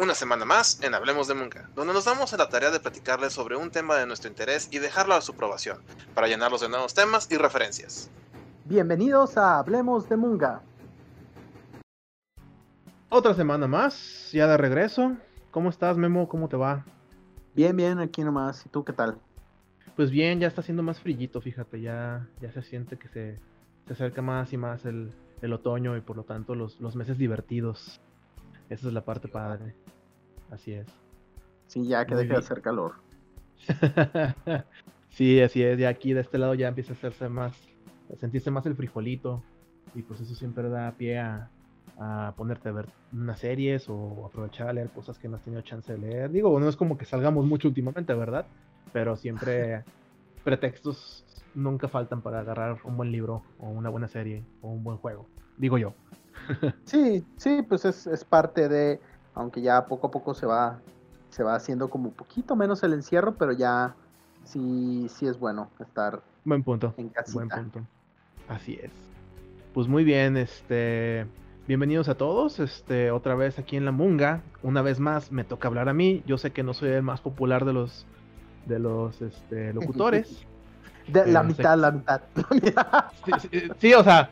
Una semana más en Hablemos de Munga, donde nos damos a la tarea de platicarles sobre un tema de nuestro interés y dejarlo a su aprobación, para llenarlos de nuevos temas y referencias. Bienvenidos a Hablemos de Munga. Otra semana más, ya de regreso. ¿Cómo estás, Memo? ¿Cómo te va? Bien, bien, aquí nomás. ¿Y tú qué tal? Pues bien, ya está haciendo más frillito, fíjate, ya, ya se siente que se, se acerca más y más el, el otoño y por lo tanto los, los meses divertidos. Esa es la parte padre. Así es. Sí, ya que deje de hacer calor. sí, así es. Ya aquí de este lado ya empieza a hacerse más, a sentirse más el frijolito. Y pues eso siempre da pie a, a ponerte a ver unas series o aprovechar a leer cosas que no has tenido chance de leer. Digo, no es como que salgamos mucho últimamente, ¿verdad? Pero siempre pretextos nunca faltan para agarrar un buen libro o una buena serie o un buen juego. Digo yo. Sí, sí, pues es, es, parte de, aunque ya poco a poco se va, se va haciendo como un poquito menos el encierro, pero ya sí, sí es bueno estar buen punto, en casita. Buen punto. Así es. Pues muy bien, este, bienvenidos a todos, este, otra vez aquí en la Munga. Una vez más me toca hablar a mí. Yo sé que no soy el más popular de los, de los, este, locutores. De, la, mitad, la mitad, sí, sí, sí, o sea,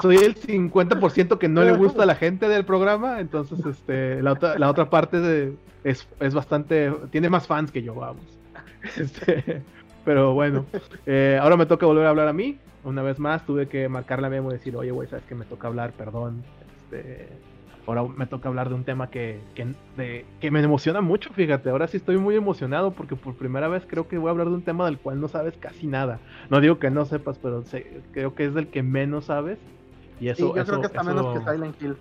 soy el 50% que no le gusta a la gente del programa, entonces este, la, otra, la otra parte de, es, es, bastante, tiene más fans que yo, vamos. Este, pero bueno, eh, ahora me toca volver a hablar a mí. Una vez más tuve que marcar la memo y decir, oye, güey, sabes que me toca hablar, perdón. Este, ahora me toca hablar de un tema que, que, de, que me emociona mucho, fíjate. Ahora sí estoy muy emocionado porque por primera vez creo que voy a hablar de un tema del cual no sabes casi nada. No digo que no sepas, pero sé, creo que es del que menos sabes. Y eso, sí, yo eso, creo que está eso... menos que Silent Hill.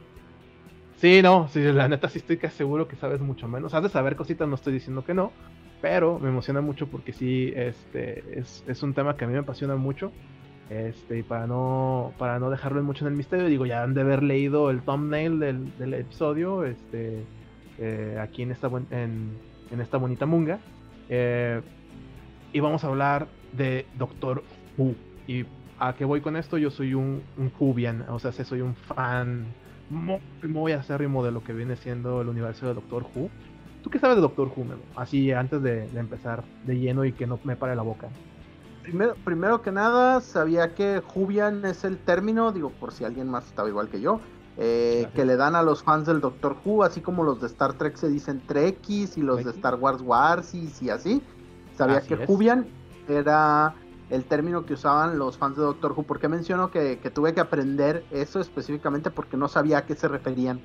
Sí, no, sí, la neta sí estoy casi seguro que sabes mucho menos. Has de saber cositas, no estoy diciendo que no, pero me emociona mucho porque sí, este, es, es un tema que a mí me apasiona mucho. Este, y para no, para no dejarlo mucho en el misterio, digo, ya han de haber leído el thumbnail del, del episodio, este, eh, aquí en esta, en, en esta bonita munga. Eh, y vamos a hablar de Doctor Who. Y a qué voy con esto, yo soy un, un Whovian, o sea, soy un fan muy, muy acérrimo de lo que viene siendo el universo de Doctor Who. ¿Tú qué sabes de Doctor Who? Así antes de, de, empezar de lleno y que no me pare la boca. Primero, primero que nada, sabía que Jubian es el término, digo, por si alguien más estaba igual que yo, eh, que le dan a los fans del Doctor Who, así como los de Star Trek se dicen Trekkies y los de Star Wars Warsis y así. Sabía así que es. Jubian era el término que usaban los fans de Doctor Who. ¿Por qué menciono que, que, tuve que aprender eso específicamente? Porque no sabía a qué se referían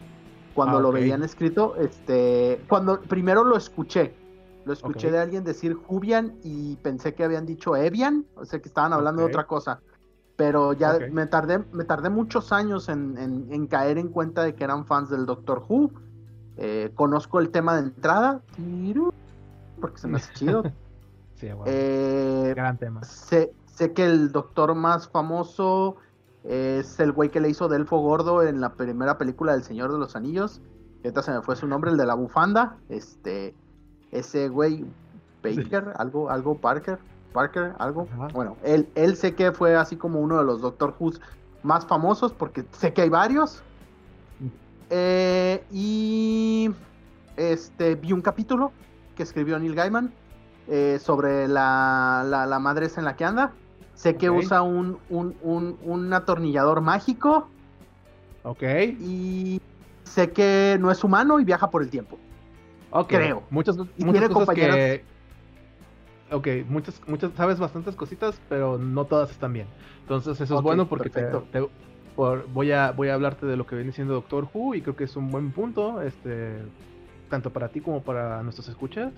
cuando ah, okay. lo veían escrito. Este, cuando primero lo escuché, lo escuché okay. de alguien decir Jubian y pensé que habían dicho Evian, o sea que estaban hablando okay. de otra cosa. Pero ya me tardé, me tardé muchos años en, en, en, caer en cuenta de que eran fans del Doctor Who. Eh, conozco el tema de entrada, porque se me hace chido. Sí, bueno. eh, Gran tema. Sé, sé, que el doctor más famoso es el güey que le hizo Delfo Gordo en la primera película del Señor de los Anillos. Ahorita se me fue su nombre, el de la bufanda. Este, ese güey, Baker, algo, algo Parker, Parker, algo. Ajá. Bueno, él, él sé que fue así como uno de los Doctor Who más famosos, porque sé que hay varios. Eh, y este vi un capítulo que escribió Neil Gaiman eh, sobre la, la, la, madre en la que anda. Sé que okay. usa un, un, un, un, atornillador mágico. Ok. Y sé que no es humano y viaja por el tiempo. Okay. Creo. Muchas, y muchas cosas que. Ok, muchas, muchas, sabes bastantes cositas, pero no todas están bien. Entonces eso okay, es bueno porque te, te, por, voy, a, voy a hablarte de lo que viene siendo Doctor Who y creo que es un buen punto, este, tanto para ti como para nuestros escuchas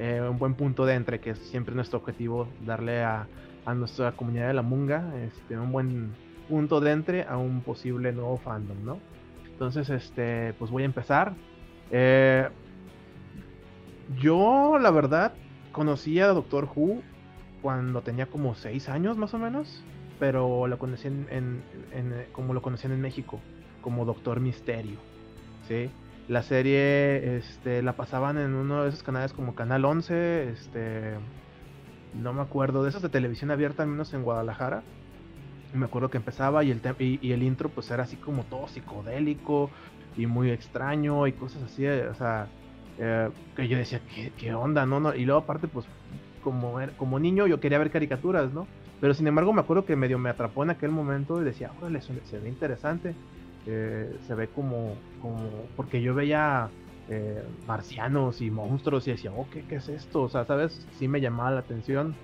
eh, un buen punto de entre, que es siempre nuestro objetivo, darle a, a nuestra comunidad de la Munga este, un buen punto de entre a un posible nuevo fandom, ¿no? Entonces, este, pues voy a empezar. Eh, yo, la verdad, conocí a Doctor Who cuando tenía como 6 años más o menos, pero lo conocí en, en, en, como lo conocían en México, como Doctor Misterio, ¿sí? La serie este, la pasaban en uno de esos canales como Canal 11, este, no me acuerdo, de esos de televisión abierta, al menos en Guadalajara. me acuerdo que empezaba y el, y, el intro pues era así como todo psicodélico y muy extraño y cosas así, o sea, eh, que yo decía, ¿qué, onda? No, no, y luego aparte pues como, como niño yo quería ver caricaturas, ¿no? Pero sin embargo me acuerdo que medio me atrapó en aquel momento y decía, órale, se, se ve interesante, eh, se ve como, como, porque yo veía eh, marcianos y monstruos y decía, oh, ¿qué, ¿qué, es esto? O sea, ¿sabes? Sí me llamaba la atención,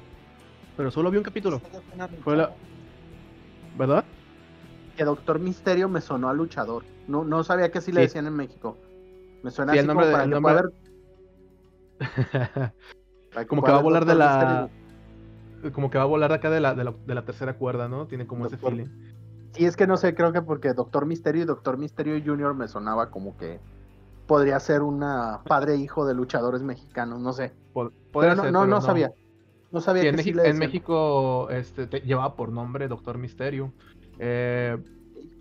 pero solo vi un capítulo. Fue la, ¿Verdad? Que Doctor Misterio me sonó a luchador. No, no sabía que así le decían en México. Me suena así como para que pueda como que va a volar de la. Como que va a volar acá de la, de la, tercera cuerda, ¿no? Tiene como ese feeling. Sí, es que no sé, creo que porque Doctor Misterio y Doctor Misterio Junior me sonaba como que podría ser una padre e hijo de luchadores mexicanos, no sé. pero no, no, sabía. No sabía que en, en México este, llevaba por nombre Doctor Misterio. Eh,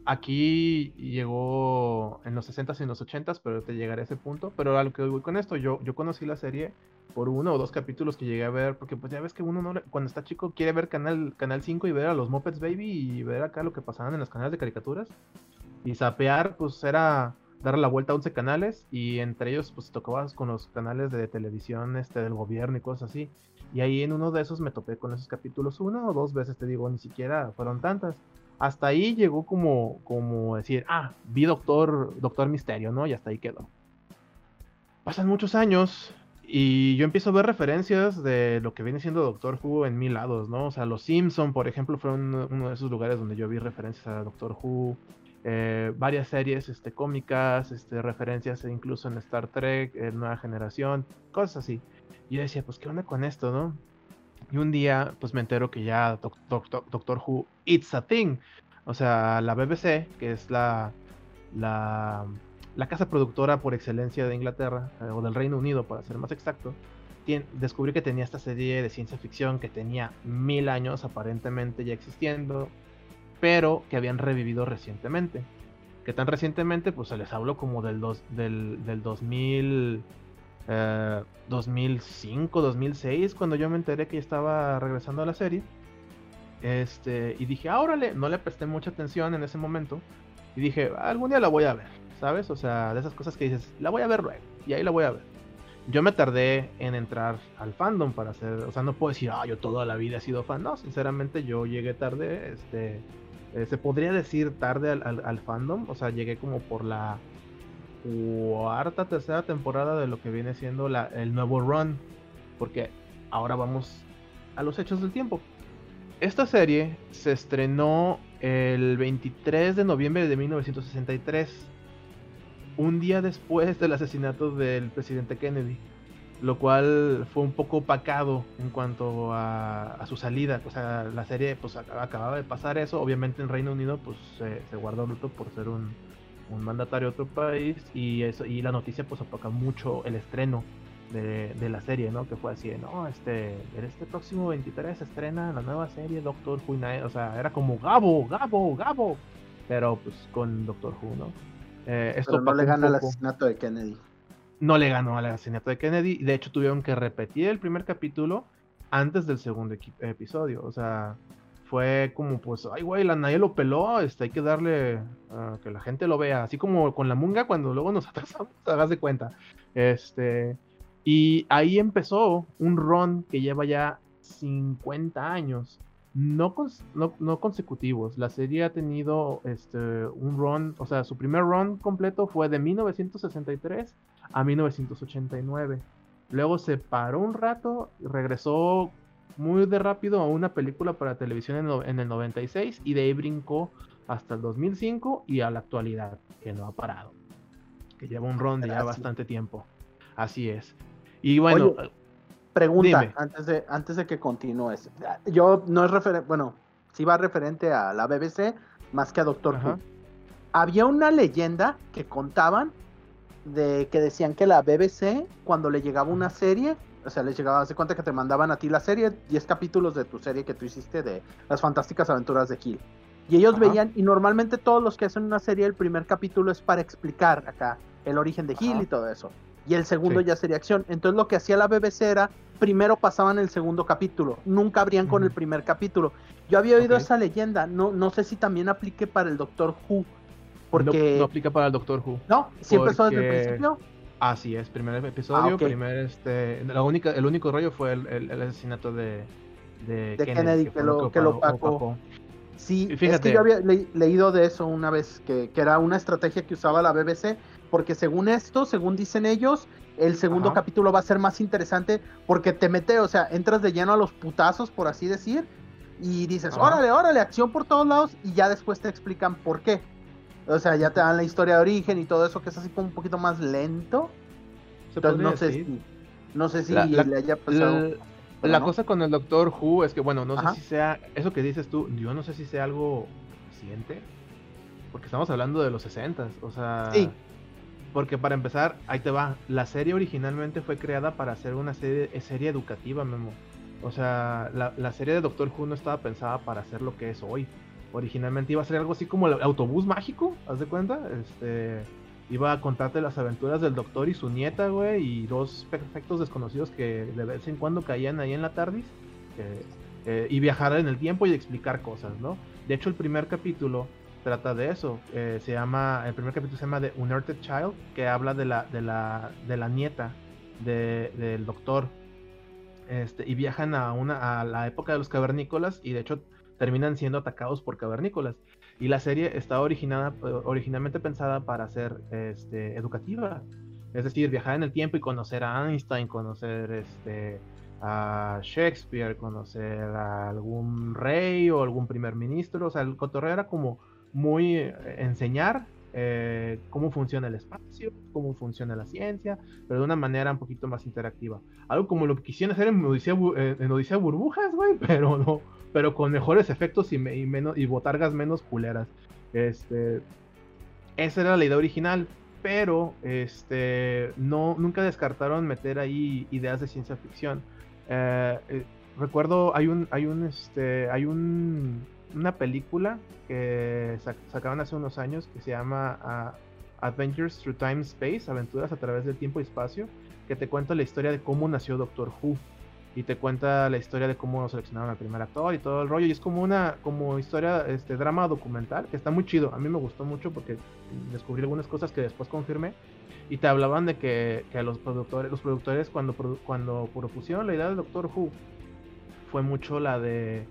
aquí llegó en los 60s y en los 80s, pero te llegaré a ese punto. Pero a lo que voy con esto, yo, yo conocí la serie por uno o dos capítulos que llegué a ver, porque pues ya ves que uno no cuando está chico quiere ver canal, canal 5 y ver a los Muppets Baby y ver acá lo que pasaban en los canales de caricaturas. Y sapear, pues era dar la vuelta a 11 canales y entre ellos pues tocabas con los canales de televisión este del gobierno y cosas así. Y ahí en uno de esos me topé con esos capítulos una o dos veces, te digo, ni siquiera fueron tantas. Hasta ahí llegó como, como decir, ah, vi Doctor, Doctor Misterio, ¿no? Y hasta ahí quedó. Pasan muchos años y yo empiezo a ver referencias de lo que viene siendo Doctor Who en mil lados, ¿no? O sea, Los Simpson, por ejemplo, fueron uno de esos lugares donde yo vi referencias a Doctor Who. Eh, varias series este, cómicas, este, referencias incluso en Star Trek, Nueva Generación, cosas así. Y yo decía, pues, ¿qué onda con esto, no? Y un día, pues me entero que ya Doctor, Who, It's a Thing. O sea, la BBC, que es la, la, la casa productora por excelencia de Inglaterra, eh, o del Reino Unido, para ser más exacto, descubrí que tenía esta serie de ciencia ficción que tenía mil años aparentemente ya existiendo, pero que habían revivido recientemente. Que tan recientemente, pues se les habló como del, dos, del, del 2000 2005, eh, 2006, cuando yo me enteré que estaba regresando a la serie. Este, y dije, ah, no le presté mucha atención en ese momento. Y dije, algún día la voy a ver, ¿sabes? O sea, de esas cosas que dices, la voy a ver luego. Y ahí la voy a ver. Yo me tardé en entrar al fandom para hacer, o sea, no puedo decir, ah, yo toda la vida he sido fan. No, sinceramente yo llegué tarde, este, eh, se podría decir tarde al fandom, o sea, llegué como por la cuarta, tercera temporada de lo que viene siendo el nuevo run. Porque ahora vamos a los hechos del tiempo. Esta serie se estrenó el 23 de noviembre de 1963, un día después del asesinato del presidente Kennedy, lo cual fue un poco opacado en cuanto a, su salida. O sea, la serie pues acababa de pasar eso, obviamente en Reino Unido pues se, se guardó luto por ser un, un mandatario de otro país y eso y la noticia pues apaga mucho el estreno de, la serie, ¿no? Que fue así, no, este, en este próximo 23 se estrena la nueva serie Doctor Who, o sea, era como Gabo, Gabo, Gabo, pero pues con Doctor Who, ¿no? Eh, esto no le gana al asesinato de Kennedy. No le ganó al asesinato de Kennedy, de hecho tuvieron que repetir el primer capítulo antes del segundo episodio, o sea, fue como pues, ay güey, la nadie lo peló, este, hay que darle a que la gente lo vea, así como con la munga cuando luego nos atrasamos, hagas de cuenta. Este, y ahí empezó un run que lleva ya 50 años, no, no, consecutivos. La serie ha tenido este, un run, o sea, su primer run completo fue de 1963 a 1989. Luego se paró un rato, regresó muy de rápido a una película para televisión en, el 96 y de ahí brincó hasta el 2005 y a la actualidad, que no ha parado. Que lleva un ron de ya bastante tiempo. Así es. Y bueno, pregunta antes de antes de que continúes. Yo no es referente, bueno, sí va referente a la BBC más que a Doctor Who. Había una leyenda que contaban de que decían que la BBC cuando le llegaba una serie o sea, les llegaba, hace cuenta que te mandaban a ti la serie, 10 capítulos de tu serie que tú hiciste de las fantásticas aventuras de Kill. Y ellos veían, y normalmente todos los que hacen una serie, el primer capítulo es para explicar acá el origen de Hill y todo eso. Y el segundo ya sería acción. Entonces lo que hacía la BBC era primero pasaban el segundo capítulo, nunca abrían con el primer capítulo. Yo había oído esa leyenda, no, no sé si también aplique para el Doctor Who. Porque... No, aplica para el Doctor Who. No, siempre empezó desde el principio. Así es, primer episodio, ah, primer este, la única, el único rollo fue el, asesinato de, de, Kennedy, que, lo, que lo opacó. Sí, Fíjate. es que yo había leído de eso una vez, que, que, era una estrategia que usaba la BBC, porque según esto, según dicen ellos, el segundo capítulo va a ser más interesante porque te mete, o sea, entras de lleno a los putazos, por así decir, y dices, órale, órale, acción por todos lados, y ya después te explican por qué. O sea, ya te dan la historia de origen y todo eso que es así como un poquito más lento. Entonces no sé, si, no sé si le haya pasado. La, cosa con el Doctor Who es que, bueno, no sé si sea, eso que dices tú, yo no sé si sea algo reciente, porque estamos hablando de los 60, o sea... Sí. Porque para empezar, ahí te va, la serie originalmente fue creada para ser una serie, serie educativa, Memo. O sea, la, la serie de Doctor Who no estaba pensada para ser lo que es hoy originalmente iba a ser algo así como el autobús mágico, ¿haz de cuenta? Este iba a contarte las aventuras del doctor y su nieta, güey, y dos perfectos desconocidos que de vez en cuando caían ahí en la TARDIS, eh, y viajar en el tiempo y explicar cosas, ¿no? De hecho, el primer capítulo trata de eso, eh, se llama, el primer capítulo se llama The Unearthed Child, que habla de la, de la, de la nieta del doctor, este, y viajan a, una, a la época de los cavernícolas, y de hecho terminan siendo atacados por cavernícolas. Y la serie está originada, originalmente pensada para ser este, educativa. Es decir, viajar en el tiempo y conocer a Einstein, conocer este, a Shakespeare, conocer a algún rey o algún primer ministro. O sea, el cotorreo era como muy eh, enseñar eh, cómo funciona el espacio, cómo funciona la ciencia, pero de una manera un poquito más interactiva. Algo como lo que quisieron hacer en Odisea, eh, en Burbujas, güey, pero no, pero con mejores efectos y, menos, y botargas menos culeras. Este, esa era la idea original, pero este, no, nunca descartaron meter ahí ideas de ciencia ficción. Eh, recuerdo, hay un, hay un, este, hay un, una película que sacaron hace unos años que se llama ah, Adventures Through Time Space, Aventuras a través del tiempo y espacio, que te cuenta la historia de cómo nació Doctor Who y te cuenta la historia de cómo seleccionaron al primer actor y todo el rollo. Y es como una como historia, este drama documental que está muy chido. A mí me gustó mucho porque descubrí algunas cosas que después confirmé. Y te hablaban de que, que los productores, los productores cuando, cuando propusieron la idea de Doctor Who, fue mucho la de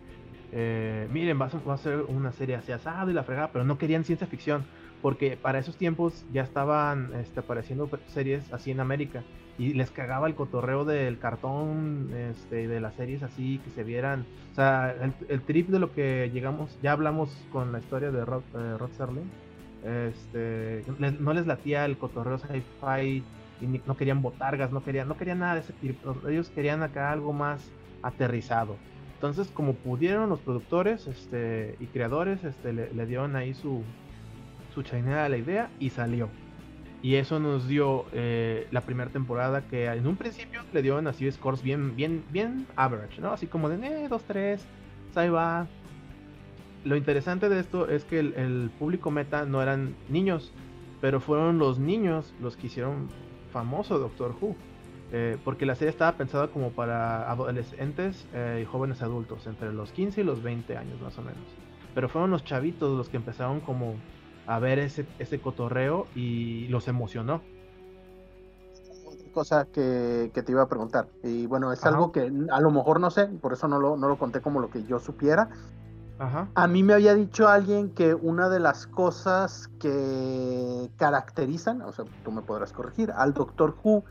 eh, miren, va a, ser una serie así asado y la fregada, pero no querían ciencia ficción, porque para esos tiempos ya estaban este, apareciendo series así en América y les cagaba el cotorreo del cartón, este, de las series así, que se vieran. O sea, el, trip de lo que llegamos, ya hablamos con la historia de Rod, eh, Serling. Este, no les latía el cotorreo sci-fi y no querían botargas, no querían, no querían nada de ese tipo. Ellos querían acá algo más aterrizado. Entonces, como pudieron los productores este, y creadores, este, le, dieron ahí su, su chainera a la idea y salió. Y eso nos dio eh, la primera temporada que en un principio le dieron así scores bien, bien, bien average, ¿no? Así como de, eh, 2, 3, ahí va. Lo interesante de esto es que el, público meta no eran niños, pero fueron los niños los que hicieron famoso Doctor Who. Eh, porque la serie estaba pensada como para adolescentes eh, y jóvenes adultos, entre los 15 y los 20 años más o menos. Pero fueron los chavitos los que empezaron como a ver ese, ese cotorreo y los emocionó. Otra cosa que, te iba a preguntar, y bueno, es algo que a lo mejor no sé, por eso no lo, no lo conté como lo que yo supiera. A mí me había dicho alguien que una de las cosas que caracterizan, o sea, tú me podrás corregir, al Doctor Who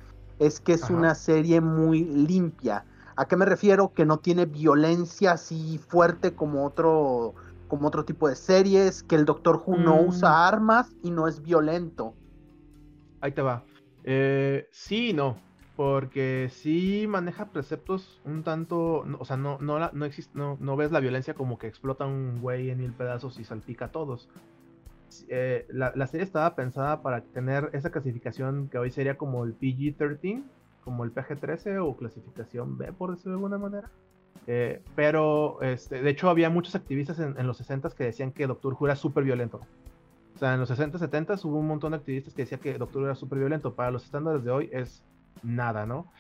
es que es una serie muy limpia. ¿A qué me refiero? Que no tiene violencia así fuerte como otro como otro tipo de series, que el Doctor Who no mm. usa armas y no es violento. Ahí te va. Eh, sí y no, porque sí maneja preceptos un tanto, o sea, no, no, no, existe, no, no ves la violencia como que explota un güey en mil pedazos y salpica a todos. Eh, la, la, serie estaba pensada para tener esa clasificación que hoy sería como el PG-13, como el PG-13 o clasificación B, por decirlo de alguna manera. Eh, pero, este, de hecho, había muchos activistas en, los 60 que decían que Doctor Who era súper violento. O sea, en los 60, 70 hubo un montón de activistas que decían que Doctor Who era súper violento. Para los estándares de hoy es nada, ¿no?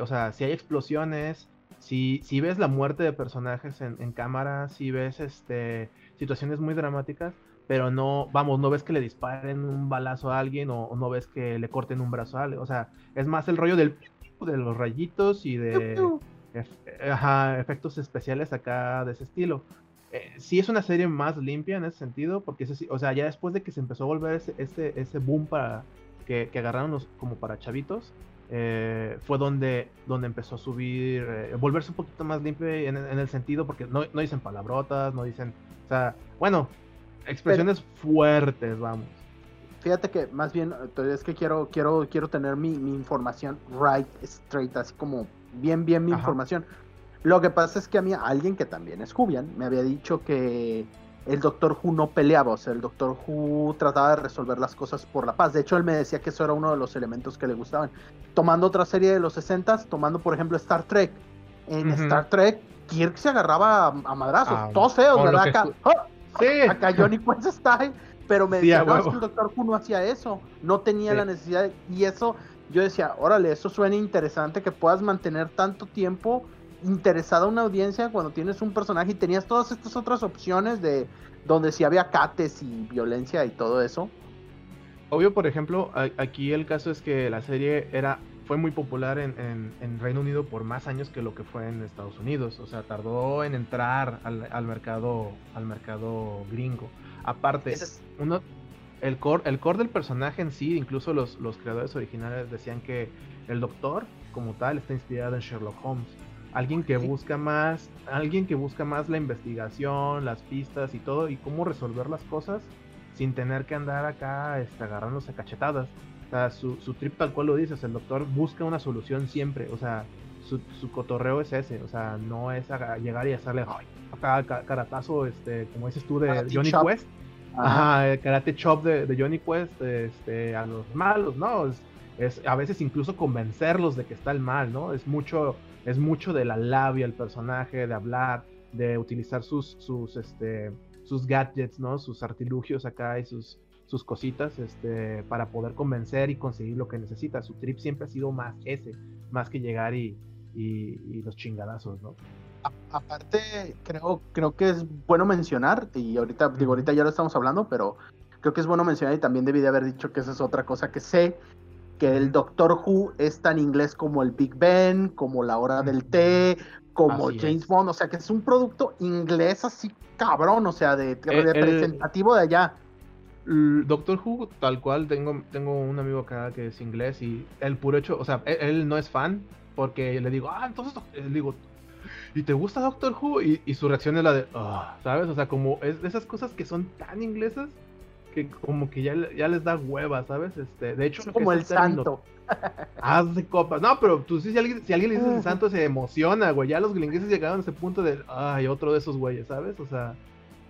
o sea, si hay explosiones, si, si ves la muerte de personajes en, cámara, si ves este, situaciones muy dramáticas, pero no, vamos, no ves que le disparen un balazo a alguien o, no ves que le corten un brazo a alguien. O sea, es más el rollo del, de los rayitos y de efectos especiales acá de ese estilo. Eh, sí es una serie más limpia en ese sentido, porque o sea, ya después de que se empezó a volver ese, ese, ese boom para que, que agarraron los, como para chavitos, eh, fue donde, donde empezó a subir, eh, volverse un poquito más limpio en, el sentido, porque no, no, dicen palabrotas, no dicen, o sea, bueno, expresiones fuertes, vamos. Fíjate que más bien, es que quiero, quiero, quiero tener mi, información right, straight, así como bien, bien mi información. Lo que pasa es que a mí, alguien que también es Jubian, me había dicho que el Doctor Who no peleaba, o sea, el Doctor Who trataba de resolver las cosas por la paz. De hecho, él me decía que eso era uno de los elementos que le gustaban. Tomando otra serie de los 60, tomando por ejemplo Star Trek. En Star Trek, Kirk se agarraba a, madrazos, ah, todos feos, ¿verdad? Acá, ¡ah! Sí. acá Johnny Quest está ahí, pero me decía, no, es que el Doctor Who no hacía eso, no tenía la necesidad, y eso, yo decía, órale, eso suena interesante que puedas mantener tanto tiempo interesada una audiencia cuando tienes un personaje y tenías todas estas otras opciones de donde si había cates y violencia y todo eso. Obvio, por ejemplo, aquí el caso es que la serie era fue muy popular en, Reino Unido por más años que lo que fue en Estados Unidos. O sea, tardó en entrar al, mercado al mercado gringo. Aparte, uno, el core, el core del personaje en sí, incluso los, los creadores originales decían que el doctor como tal está inspirado en Sherlock Holmes alguien que busca más, alguien que busca más la investigación, las pistas y todo, y cómo resolver las cosas sin tener que andar acá este, agarrándose cachetadas. O sea, su, su trip tal cual lo dices, el doctor busca una solución siempre, o sea, su, su cotorreo es ese, o sea, no es llegar y hacerle acá caratazo, este, como dices tú, de Johnny Quest. Ajá, el karate chop de, de, Johnny Quest este, a los malos, ¿no? Es, es, a veces incluso convencerlos de que está el mal, ¿no? Es mucho es mucho de la labia el personaje, de hablar, de utilizar sus, sus, este, sus gadgets, ¿no? Sus artilugios acá y sus, sus cositas, este, para poder convencer y conseguir lo que necesita. Su trip siempre ha sido más ese, más que llegar y, y, los chingadazos, ¿no? aparte, creo, creo que es bueno mencionar, y ahorita, digo, ahorita ya lo estamos hablando, pero creo que es bueno mencionar y también debí de haber dicho que esa es otra cosa que sé, que el Doctor Who es tan inglés como el Big Ben, como la hora del té, como James Bond, o sea que es un producto inglés así cabrón, o sea, de, representativo de allá. Doctor Who, tal cual, tengo, tengo un amigo acá que es inglés y el puro hecho, o sea, él, no es fan porque le digo, ah, entonces, le digo, ¿y te gusta Doctor Who? Y, su reacción es la de, ah", ¿sabes? O sea, como es de esas cosas que son tan inglesas que como que ya, ya les da hueva, ¿sabes? Este, de hecho, como el santo. Haz de copas. No, pero tú sí, si alguien, si alguien le dice el santo se emociona, güey. Ya los gringüeses llegaron a ese punto de, ay, otro de esos güeyes, ¿sabes? O sea,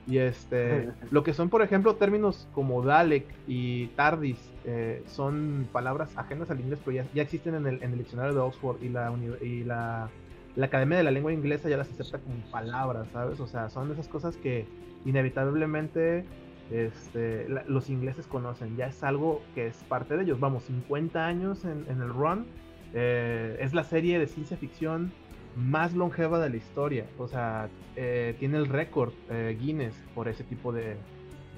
y este, lo que son, por ejemplo, términos como Dalek y Tardis, eh, son palabras ajenas al inglés, pero ya, existen en el, en el, diccionario de Oxford y la, y la, la Academia de la Lengua Inglesa ya las acepta como palabras, ¿sabes? O sea, son esas cosas que inevitablemente este, los ingleses conocen, ya es algo que es parte de ellos. Vamos, 50 años en, el run. Eh, es la serie de ciencia ficción más longeva de la historia. O sea, eh, tiene el récord eh, Guinness por ese tipo de,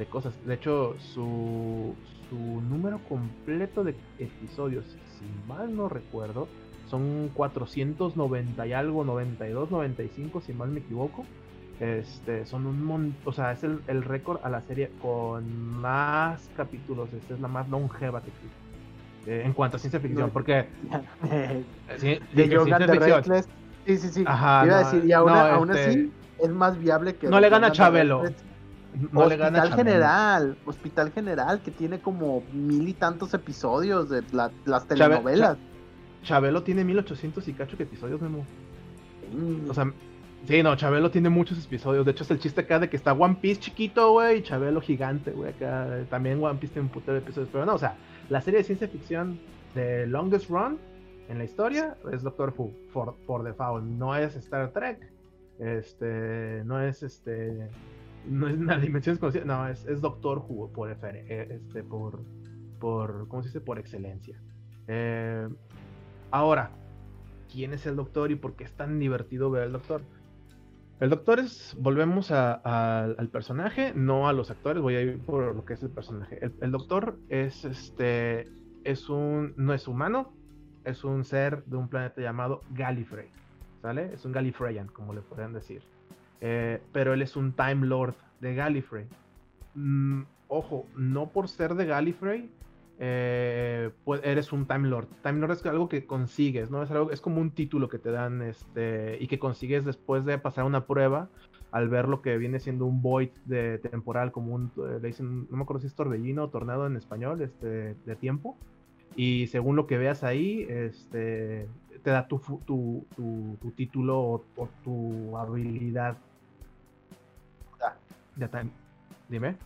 cosas. De hecho, su, su número completo de episodios, si mal no recuerdo, son 490 y algo, 92, 95, si mal me equivoco. Este, son un montón, o sea, es el, el récord a la serie con más capítulos, esta es la más longeva que existe. Eh, en cuanto a ciencia ficción, porque... sí, de Yoga de Sí, sí, sí. Ajá, Iba a decir, y aún, aún este así es más viable que... No le gana a Chabelo. No le gana Hospital General, Hospital General, que tiene como mil y tantos episodios de las telenovelas. Chabelo tiene mil ochocientos y cacho que episodios, Memo. O sea, Sí, no, Chabelo tiene muchos episodios. De hecho, es el chiste acá de que está One Piece chiquito, güey, y Chabelo gigante, güey. Acá también One Piece tiene un puto de episodios. Pero no, o sea, la serie de ciencia ficción de Longest Run en la historia es Doctor Who, por, por default. No es Star Trek. Este, no es este. No es una dimensión desconocida. No, es, es Doctor Who por, excelencia. Ahora, ¿quién es el doctor y por qué es tan divertido ver al doctor? El doctor es, volvemos al personaje, no a los actores, voy a ir por lo que es el personaje. El, doctor es este, es un, no es humano, es un ser de un planeta llamado Gallifrey, ¿sale? Es un Gallifreyan, como le podrían decir. Eh, pero él es un Time Lord de Gallifrey. Mm, ojo, no por ser de Gallifrey, eh, pues eres un Time Lord. Time Lord es algo que consigues, ¿no? Es, algo, es como un título que te dan este, y que consigues después de pasar una prueba al ver lo que viene siendo un void de temporal, como un, eh, le dicen, no me acuerdo si es torbellino o tornado en español, este, de tiempo. Y según lo que veas ahí, este, te da tu, tu, tu, título o, o, tu habilidad. Ya, time. Dime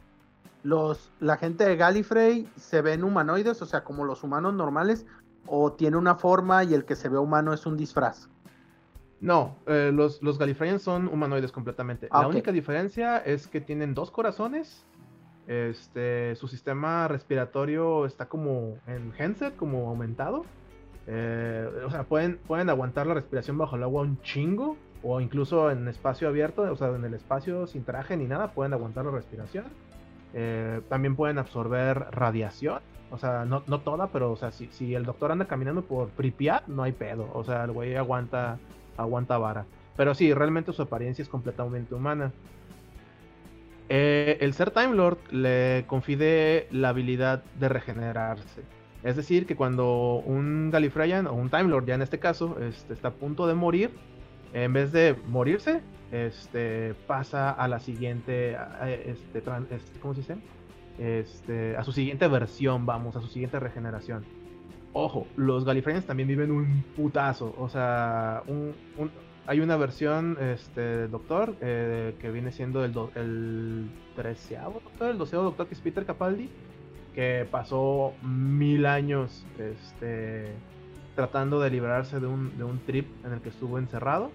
los, la gente de Gallifrey se ven humanoides, o sea, como los humanos normales, o tiene una forma y el que se ve humano es un disfraz. No, eh, los, los Gallifreyans son humanoides completamente. Ah, la única diferencia es que tienen dos corazones. Este, su sistema respiratorio está como en Henset, como aumentado. Eh, o sea, pueden, pueden aguantar la respiración bajo el agua un chingo. O incluso en espacio abierto, o sea, en el espacio sin traje ni nada, pueden aguantar la respiración. Eh, también pueden absorber radiación. O sea, no, no toda, pero o sea, si, si, el doctor anda caminando por Pripyat, no hay pedo. O sea, el güey aguanta, aguanta vara. Pero sí, realmente su apariencia es completamente humana. Eh, el ser Time Lord le confide la habilidad de regenerarse. Es decir, que cuando un Gallifreyan o un Time Lord, ya en este caso, este, está a punto de morir, en vez de morirse, este, pasa a la siguiente, este, este, ¿cómo se dice? Este, a su siguiente versión, vamos, a su siguiente regeneración. Ojo, los Gallifreyans también viven un putazo, o sea, hay una versión este, Doctor eh, que viene siendo el, el treceavo Doctor, el doceavo Doctor que es Peter Capaldi, que pasó mil años este, tratando de librarse de un, de un trip en el que estuvo encerrado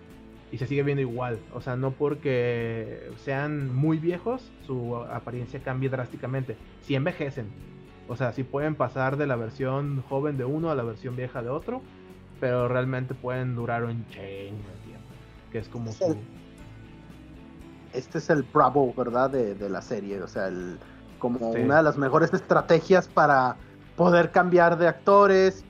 y se sigue viendo igual. O sea, no porque sean muy viejos, su apariencia cambie drásticamente. Si envejecen. O sea, si pueden pasar de la versión joven de uno a la versión vieja de otro, pero realmente pueden durar un chingo. Que es como este, este es el Bravo, ¿verdad? De, la serie. O sea, el, como una de las mejores estrategias para poder cambiar de actores.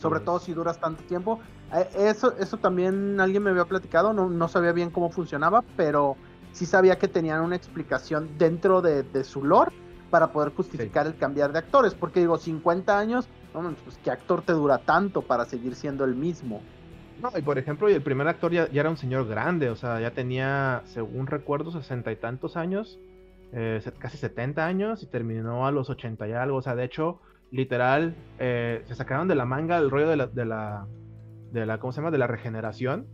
sobre todo si duras tanto tiempo. Eh, eso, eso también alguien me había platicado, no, no sabía bien cómo funcionaba, pero sí sabía que tenían una explicación dentro de, su lore para poder justificar el cambiar de actores. Porque digo, 50 años, no, pues ¿qué actor te dura tanto para seguir siendo el mismo? No, y por ejemplo, el primer actor ya, era un señor grande, o sea, ya tenía, según recuerdo, sesenta y tantos años, eh, casi 70 años, y terminó a los 80 y algo. O sea, de hecho, literal, eh, se sacaron de la manga el rollo de la, de la, de la, ¿cómo se llama? De la regeneración,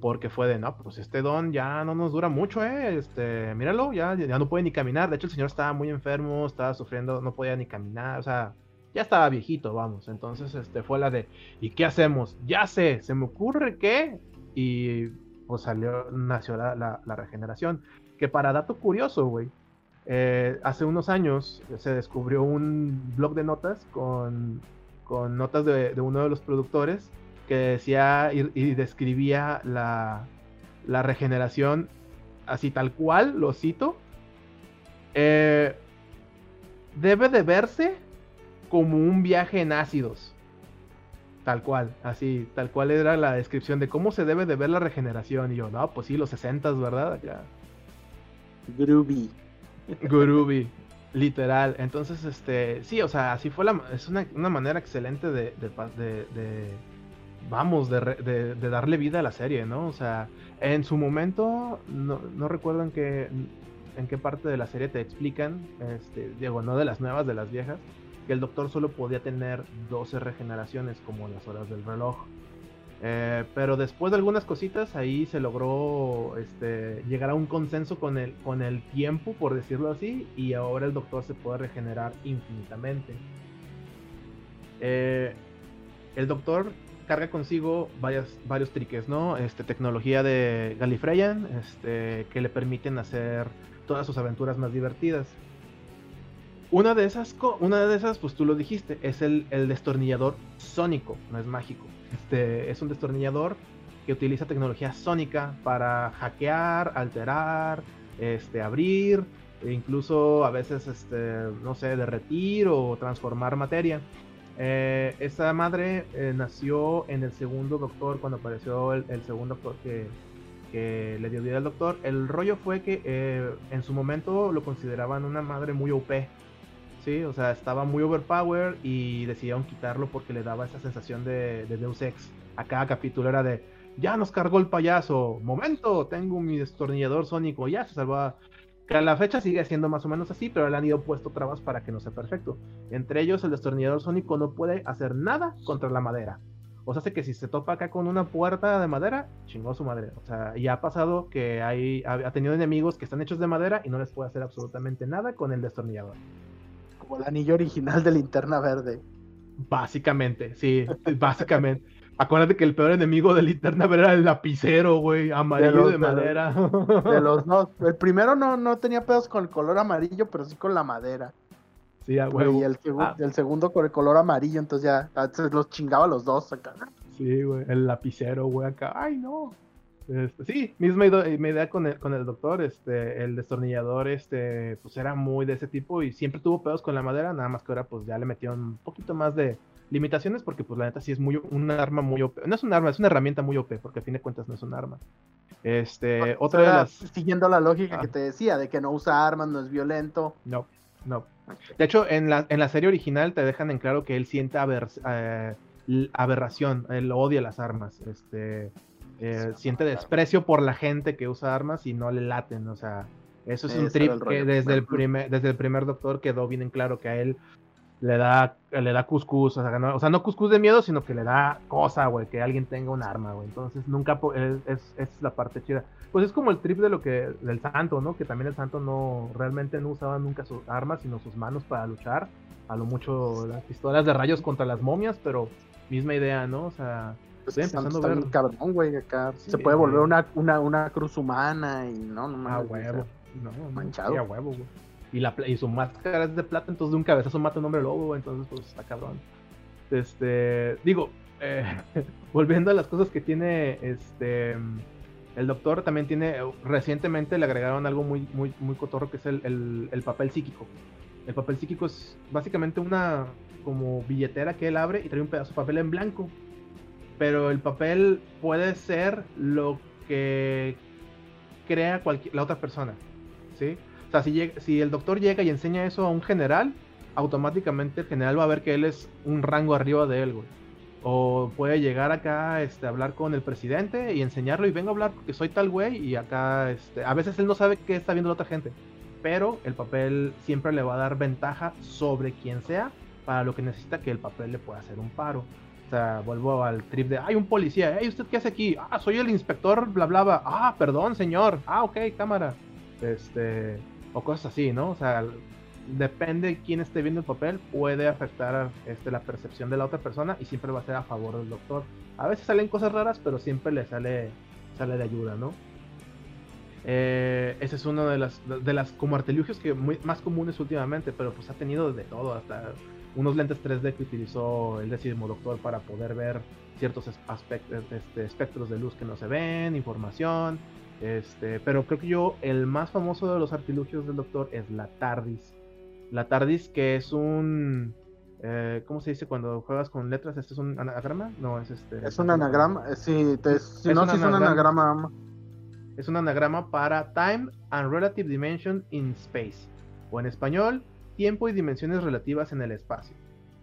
porque fue de, no, pues este don ya no nos dura mucho, eh, este, míralo, ya, ya no puede ni caminar, de hecho el señor estaba muy enfermo, estaba sufriendo, no podía ni caminar, o sea, ya estaba viejito, vamos, entonces, este, fue la de, ¿y qué hacemos? Ya sé, se me ocurre que, y pues salió, nació la, la regeneración, que para dato curioso, güey, eh, hace unos años se descubrió un blog de notas con, con notas de, uno de los productores que decía y, describía la, la, regeneración así tal cual, lo cito. Eh, debe de verse como un viaje en ácidos. Tal cual, así, tal cual era la descripción de cómo se debe de ver la regeneración. Y yo, no, pues sí, los 60, ¿verdad? Acá. Groovy. Gurubi, literal. Entonces, este, sí, o sea, así fue la, es una, manera excelente de, de, vamos, de, darle vida a la serie, ¿no? O sea, en su momento, no, no recuerdo en qué, en qué parte de la serie te explican, este, digo, no de las nuevas, de las viejas, que el doctor solo podía tener 12 regeneraciones como las horas del reloj. Eh, pero después de algunas cositas, ahí se logró este, llegar a un consenso con el, con el tiempo, por decirlo así, y ahora el doctor se puede regenerar infinitamente. Eh, el doctor carga consigo varias, varios triques, ¿no? Este, tecnología de Gallifreyan, este, que le permiten hacer todas sus aventuras más divertidas. Una de esas, una de esas, pues tú lo dijiste, es el, el destornillador sónico, no es mágico. Este es un destornillador que utiliza tecnología sónica para hackear, alterar, este, abrir, e incluso a veces, este, no sé, derretir o transformar materia. Eh, esta madre eh, nació en el segundo doctor, cuando apareció el, segundo doctor que, que, le dio vida al doctor. El rollo fue que eh, en su momento lo consideraban una madre muy OP. Sí, o sea, estaba muy overpowered y decidieron quitarlo porque le daba esa sensación de, de Deus Ex. A cada capítulo era de, ya nos cargó el payaso, momento, tengo mi destornillador sónico, ya se salvó. Que a la fecha sigue siendo más o menos así, pero le han ido puesto trabas para que no sea perfecto. Entre ellos, el destornillador sónico no puede hacer nada contra la madera. O sea, hace que si se topa acá con una puerta de madera, chingó su madre. O sea, y ha pasado que hay, ha, tenido enemigos que están hechos de madera y no les puede hacer absolutamente nada con el destornillador. Como el anillo original de linterna verde. Básicamente, sí, básicamente. Acuérdate que el peor enemigo de Linterna era el lapicero, güey, amarillo de, madera. De los dos. El primero no, no tenía pedos con el color amarillo, pero sí con la madera. Sí, güey. Y ah. el, segundo con el color amarillo, entonces ya los chingaba los dos acá. Sí, güey, el lapicero, güey, acá. Ay, no. Este, sí, misma idea con el, con el doctor, este, el destornillador, este, pues era muy de ese tipo y siempre tuvo pedos con la madera, nada más que ahora pues ya le metieron un poquito más de, limitaciones porque pues la neta sí es muy un arma muy OP. No es un arma, es una herramienta muy OP porque a fin de cuentas no es un arma. Este, otra de las siguiendo la lógica que te decía de que no usa armas, no es violento. No, no. De hecho, en la, en la serie original te dejan en claro que él siente eh, aberración, él odia las armas, este eh, siente desprecio por la gente que usa armas y no le laten, o sea, eso es un trip que desde el primer desde el primer doctor quedó bien en claro que a él le da, le da cuscús, o sea, no, o sea, no cuscús de miedo, sino que le da cosa, güey, que alguien tenga un arma, güey. Entonces, nunca, es, es, la parte chida. Pues es como el trip de lo que, del santo, ¿no? Que también el santo no, realmente no usaba nunca sus armas, sino sus manos para luchar. A lo mucho las pistolas de rayos contra las momias, pero misma idea, ¿no? O sea, pues estoy empezando a ver. Cabrón, güey, acá se puede volver una, una, una cruz humana y no, no Ah, huevo. No, manchado. a huevo, güey. Y, la, y su máscara es de plata, entonces de un cabezazo mata un hombre lobo, entonces pues está cabrón. Este, digo, eh, volviendo a las cosas que tiene este el doctor también tiene recientemente le agregaron algo muy muy muy cotorro que es el, el, papel psíquico el papel psíquico es básicamente una como billetera que él abre y trae un pedazo de papel en blanco pero el papel puede ser lo que crea la otra persona sí sea, si, el doctor llega y enseña eso a un general, automáticamente el general va a ver que él es un rango arriba de él, güey. O puede llegar acá, este, hablar con el presidente y enseñarlo y vengo a hablar porque soy tal güey y acá, este, a veces él no sabe qué está viendo la otra gente. Pero el papel siempre le va a dar ventaja sobre quien sea para lo que necesita que el papel le pueda hacer un paro. Sea, vuelvo al trip de, hay un policía, hey, ¿usted qué hace aquí? Ah, soy el inspector, bla, bla, bla. Ah, perdón, señor. Ah, ok, cámara. Este, o cosas así, ¿no? O sea, depende de quién esté viendo el papel, puede afectar este, la percepción de la otra persona y siempre va a ser a favor del doctor. A veces salen cosas raras, pero siempre le sale, sale de ayuda, ¿no? Eh, ese es uno de las, de las como artilugios que muy, más comunes últimamente, pero pues ha tenido de todo, hasta unos lentes 3D que utilizó el décimo doctor para poder ver ciertos aspectos, este, espectros de luz que no se ven, información, este, pero creo que yo, el más famoso de los artilugios del doctor es la TARDIS. La TARDIS, que es un. Eh, ¿Cómo se dice cuando juegas con letras? ¿Este es un anagrama? No, es este. Es un anagrama. Eh, sí, si no, es un anagrama. Es un anagrama para Time and Relative Dimension in Space. O en español, tiempo y dimensiones relativas en el espacio.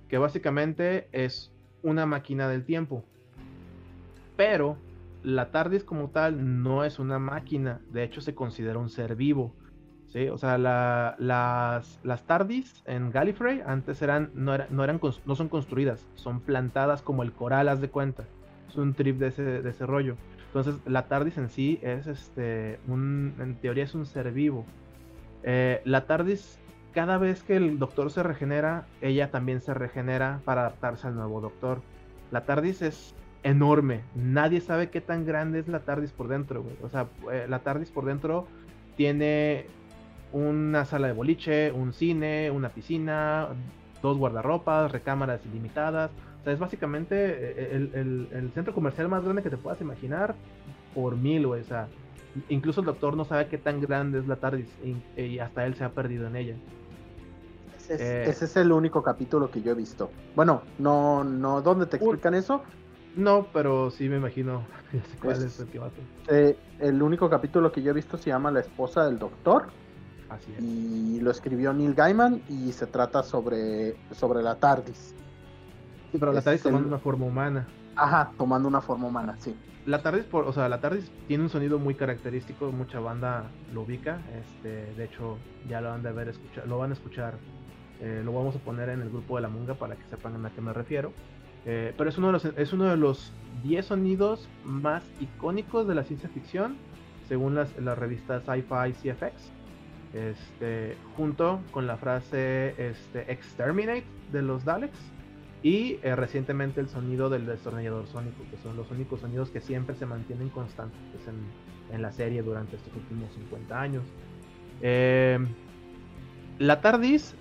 Que básicamente es una máquina del tiempo. Pero la TARDIS como tal no es una máquina, de hecho se considera un ser vivo. ¿sí? O sea, las, las TARDIS en Gallifrey antes eran, no, no, eran, no son construidas, son plantadas como el coral, haz de cuenta. Es un trip de ese, de ese rollo. Entonces, la TARDIS en sí es, este, en teoría es un ser vivo. Eh, la TARDIS, cada vez que el doctor se regenera, ella también se regenera para adaptarse al nuevo doctor. La TARDIS es enorme. Nadie sabe qué tan grande es la TARDIS por dentro, güey. O sea, eh, la TARDIS por dentro tiene una sala de boliche, un cine, una piscina, dos guardarropas, recámaras ilimitadas. O sea, es básicamente eh, el, centro comercial más grande que te puedas imaginar por mil, güey. O sea, incluso el doctor no sabe qué tan grande es la TARDIS y, hasta él se ha perdido en ella. Eh, ese es, el único capítulo que yo he visto. Bueno, no, no, ¿dónde te explican eso? No, pero sí me imagino cuál es el que va a eh, el único capítulo que yo he visto se llama La esposa del doctor. Así es. Y lo escribió Neil Gaiman y se trata sobre, sobre la TARDIS. Sí, pero la TARDIS tomando una forma humana. Ajá, tomando una forma humana, sí. La TARDIS, por, o sea, la TARDIS tiene un sonido muy característico, mucha banda lo ubica. Este, de hecho, ya lo van a ver escuchar, lo van a escuchar. Eh, lo vamos a poner en el grupo de la Munga para que sepan a qué me refiero. Eh, pero es uno, de los, es uno de los 10 sonidos más icónicos de la ciencia ficción, según las, las revistas Sci-Fi CFX. Este, junto con la frase este, Exterminate de los Daleks y eh, recientemente el sonido del destornillador sónico, que son los únicos sonidos que siempre se mantienen constantes en, en la serie durante estos últimos 50 años. Eh, la TARDIS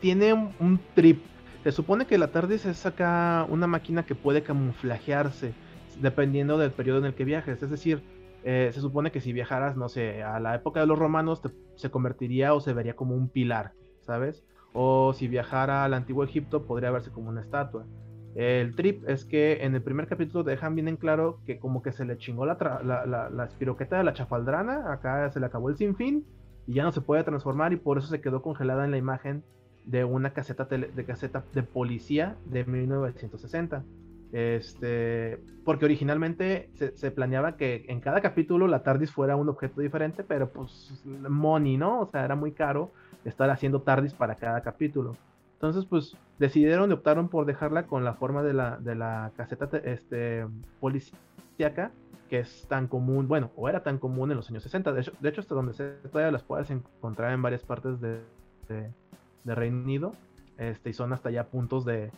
tiene un trip se supone que la TARDIS es acá una máquina que puede camuflajearse dependiendo del periodo en el que viajes. Es decir, eh, se supone que si viajaras, no sé, a la época de los romanos, se convertiría o se vería como un pilar, ¿sabes? O si viajara al antiguo Egipto, podría verse como una estatua. El trip es que en el primer capítulo dejan bien en claro que como que se le chingó la, la, la espiroqueta de la chafaldrana, acá se le acabó el sinfín y ya no se puede transformar y por eso se quedó congelada en la imagen de una caseta de caseta de policía de 1960. Este, porque originalmente se, planeaba que en cada capítulo la TARDIS fuera un objeto diferente, pero pues money, ¿no? O sea, era muy caro estar haciendo TARDIS para cada capítulo. Entonces, pues decidieron y optaron por dejarla con la forma de la, de la caseta este, policíaca, que es tan común, bueno, o era tan común en los años 60. De hecho, de hecho hasta donde se todavía las puedes encontrar en varias partes de de Reino Unido, este, y son hasta ya puntos de,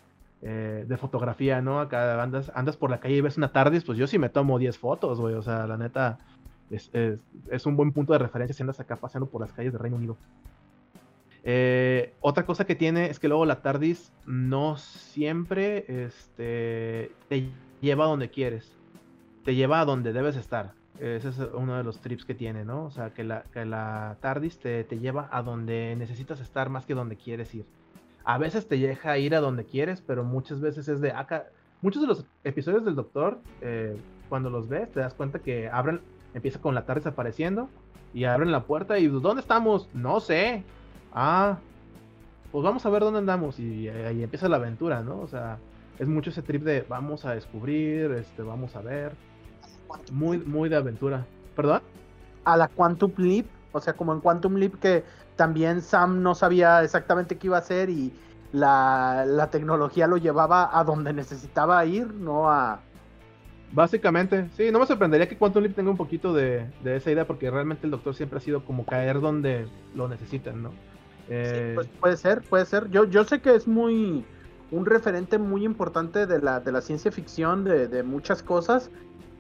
eh, de fotografía, ¿no? Acá andas, andas por la calle y ves una TARDIS, pues yo sí me tomo 10 fotos, güey, o sea, la neta, es, es, un buen punto de referencia si andas acá paseando por las calles de Reino Unido. Eh, otra cosa que tiene es que luego la TARDIS no siempre este, te lleva a donde quieres, te lleva a donde debes estar. Ese es uno de los trips que tiene, ¿no? O sea, que la, que la TARDIS te, lleva a donde necesitas estar más que donde quieres ir. A veces te deja ir a donde quieres, pero muchas veces es de acá. Muchos de los episodios del Doctor, eh, cuando los ves, te das cuenta que abren, empieza con la TARDIS apareciendo y abren la puerta y ¿dónde estamos? No sé. Ah, pues vamos a ver dónde andamos y ahí empieza la aventura, ¿no? O sea, es mucho ese trip de vamos a descubrir, este, vamos a ver. Muy, muy de aventura. ¿Perdón? A la Quantum Leap, o sea, como en Quantum Leap que también Sam no sabía exactamente qué iba a hacer y la, tecnología lo llevaba a donde necesitaba ir, no a... Básicamente, sí, no me sorprendería que Quantum Leap tenga un poquito de, esa idea porque realmente el doctor siempre ha sido como caer donde lo necesitan, ¿no? Eh, pues puede ser, puede ser. Yo, yo sé que es muy un referente muy importante de la, de la ciencia ficción, de, de muchas cosas,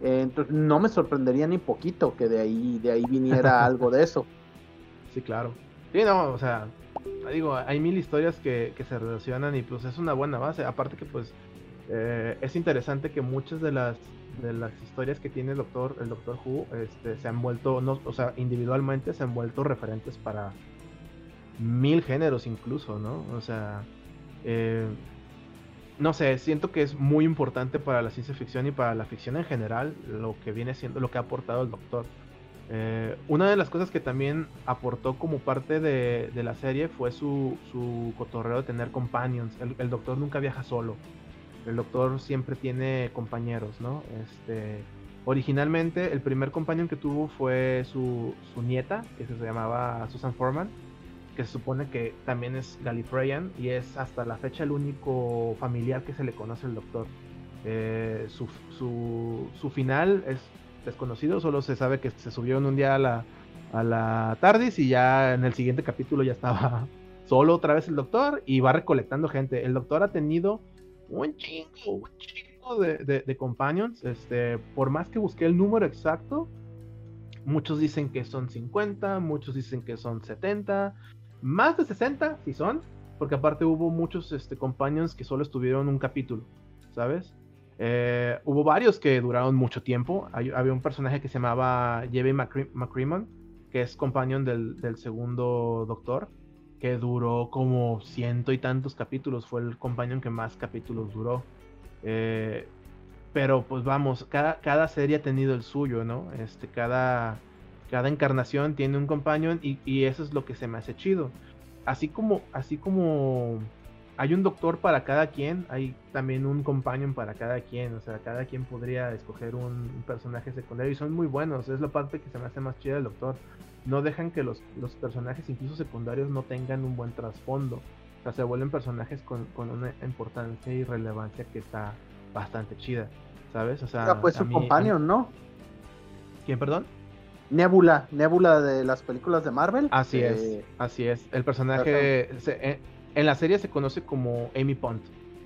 eh, entonces no me sorprendería ni poquito que de ahí, de ahí viniera algo de eso. Sí, claro. Sí, no, o sea, digo, hay mil historias que, se relacionan y pues es una buena base. Aparte que pues eh, es interesante que muchas de las de las historias que tiene el doctor, el doctor Who, este, se han vuelto, no, o sea, individualmente se han vuelto referentes para mil géneros incluso, ¿no? O sea, eh, no sé, siento que es muy importante para la ciencia ficción y para la ficción en general lo que viene siendo, lo que ha aportado el Doctor. Eh, una de las cosas que también aportó como parte de, la serie fue su, cotorreo de tener companions. El, Doctor nunca viaja solo. El Doctor siempre tiene compañeros, ¿no? Este, originalmente el primer companion que tuvo fue su, su nieta, que se llamaba Susan Foreman que se supone que también es Gallifreyan y es hasta la fecha el único familiar que se le conoce al doctor. Eh, su, su, final es desconocido, solo se sabe que se subieron un día a la, a la TARDIS y ya en el siguiente capítulo ya estaba solo otra vez el doctor y va recolectando gente. El doctor ha tenido un chingo, un chingo de, de, companions. Este, por más que busqué el número exacto, muchos dicen que son 50, muchos dicen que son 70, más de 60 si son, porque aparte hubo muchos este, companions que solo estuvieron un capítulo, ¿sabes? Eh, hubo varios que duraron mucho tiempo. había un personaje que se llamaba Jevy McCrimmon, que es companion del, del, segundo doctor, que duró como ciento y tantos capítulos. Fue el companion que más capítulos duró. Eh, pero pues vamos, cada, cada serie ha tenido el suyo, ¿no? Este, cada, cada encarnación tiene un companion y, y eso es lo que se me hace chido. Así como, así como hay un doctor para cada quien, hay también un companion para cada quien, o sea, cada quien podría escoger un, personaje secundario y son muy buenos, es la parte que se me hace más chida del doctor. No dejan que los, los personajes, incluso secundarios, no tengan un buen trasfondo. O sea, se vuelven personajes con, con una importancia y relevancia que está bastante chida, ¿sabes? O sea, pues su companion, ¿no? ¿Quién, perdón? Nebula, Nebula de las películas de Marvel. Así es, eh, así es. El personaje, se, en la serie se conoce como Amy Pond.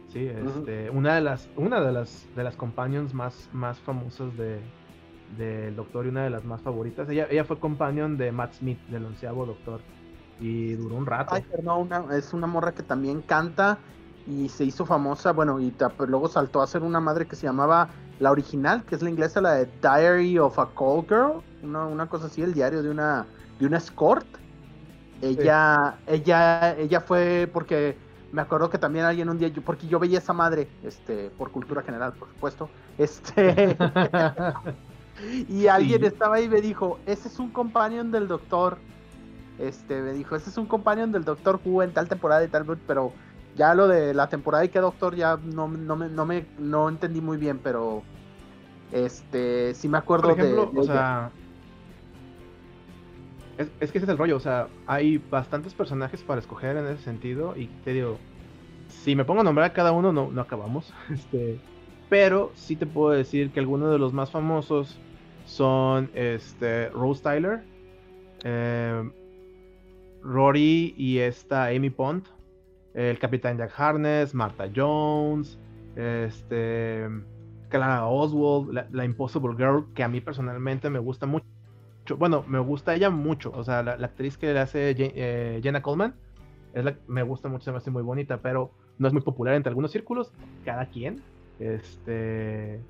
Sí, este, una de las, una de las, de las companions más, más famosas de del Doctor y una de las más favoritas. Ella, ella fue companion de Matt Smith, del onceavo Doctor. Y duró un rato. Ay, es una morra que también canta y se hizo famosa, bueno, y luego saltó a ser una madre que se llamaba la original, que es la inglesa, la de Diary of a Call Girl, una, una cosa así, el diario de una, de una escort. Ella, ella, ella fue porque me acuerdo que también alguien un día, yo, porque yo veía esa madre, este, por cultura general, por supuesto, este, y alguien estaba ahí y me dijo, ese es un companion del doctor, este, me dijo, ese es un companion del doctor Who en tal temporada y tal, pero ya lo de la temporada y qué doctor ya no, no me, no me, no entendí muy bien, pero, este, sí me acuerdo de, o sea, es, que ese es el rollo, o sea, hay bastantes personajes para escoger en ese sentido y te digo, si me pongo a nombrar a cada uno no, no acabamos, este, pero sí te puedo decir que algunos de los más famosos son este, Rose Tyler, eh, Rory y esta Amy Pond, el Capitán Jack Harness, Martha Jones, este, Clara Oswald, la, la Impossible Girl, que a mí personalmente me gusta mucho bueno, me gusta ella mucho, o sea, la, actriz que le hace eh, Jenna Coleman, es la, me gusta mucho, se me hace muy bonita, pero no es muy popular entre algunos círculos, cada quien. Este,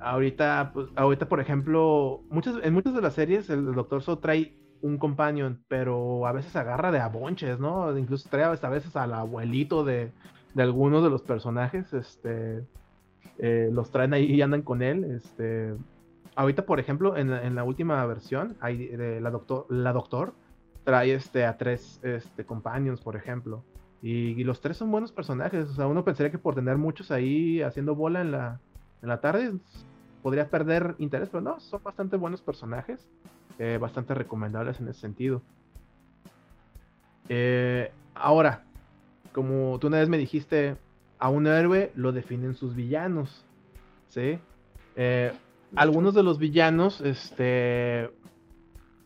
ahorita, pues, ahorita por ejemplo, muchas, en muchas de las series el, Doctor So trae un companion, pero a veces agarra de abonches, ¿no? Incluso trae a veces al abuelito de, de algunos de los personajes, este, eh, los traen ahí y andan con él, este, ahorita, por ejemplo, en, la última versión, hay de la doctor, la doctor trae este a tres este companions, por ejemplo. Y, los tres son buenos personajes. O sea, uno pensaría que por tener muchos ahí haciendo bola en la, en la tarde podría perder interés, pero no, son bastante buenos personajes. Eh, bastante recomendables en ese sentido. Eh, ahora, como tú una vez me dijiste, a un héroe lo definen sus villanos. ¿Sí? Eh, algunos de los villanos, este,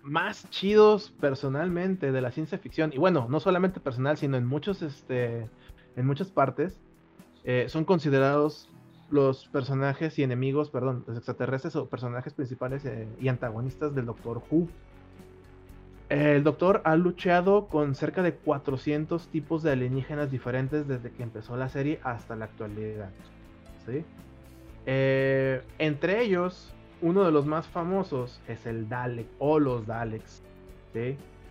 más chidos personalmente de la ciencia ficción, y bueno, no solamente personal, sino en muchos, este, en muchas partes, eh, son considerados los personajes y enemigos, perdón, los extraterrestres o personajes principales eh, y antagonistas del Doctor Who. El Doctor ha luchado con cerca de 400 tipos de alienígenas diferentes desde que empezó la serie hasta la actualidad. ¿sí? Eh, entre ellos, uno de los más famosos es el Dalek o los Daleks.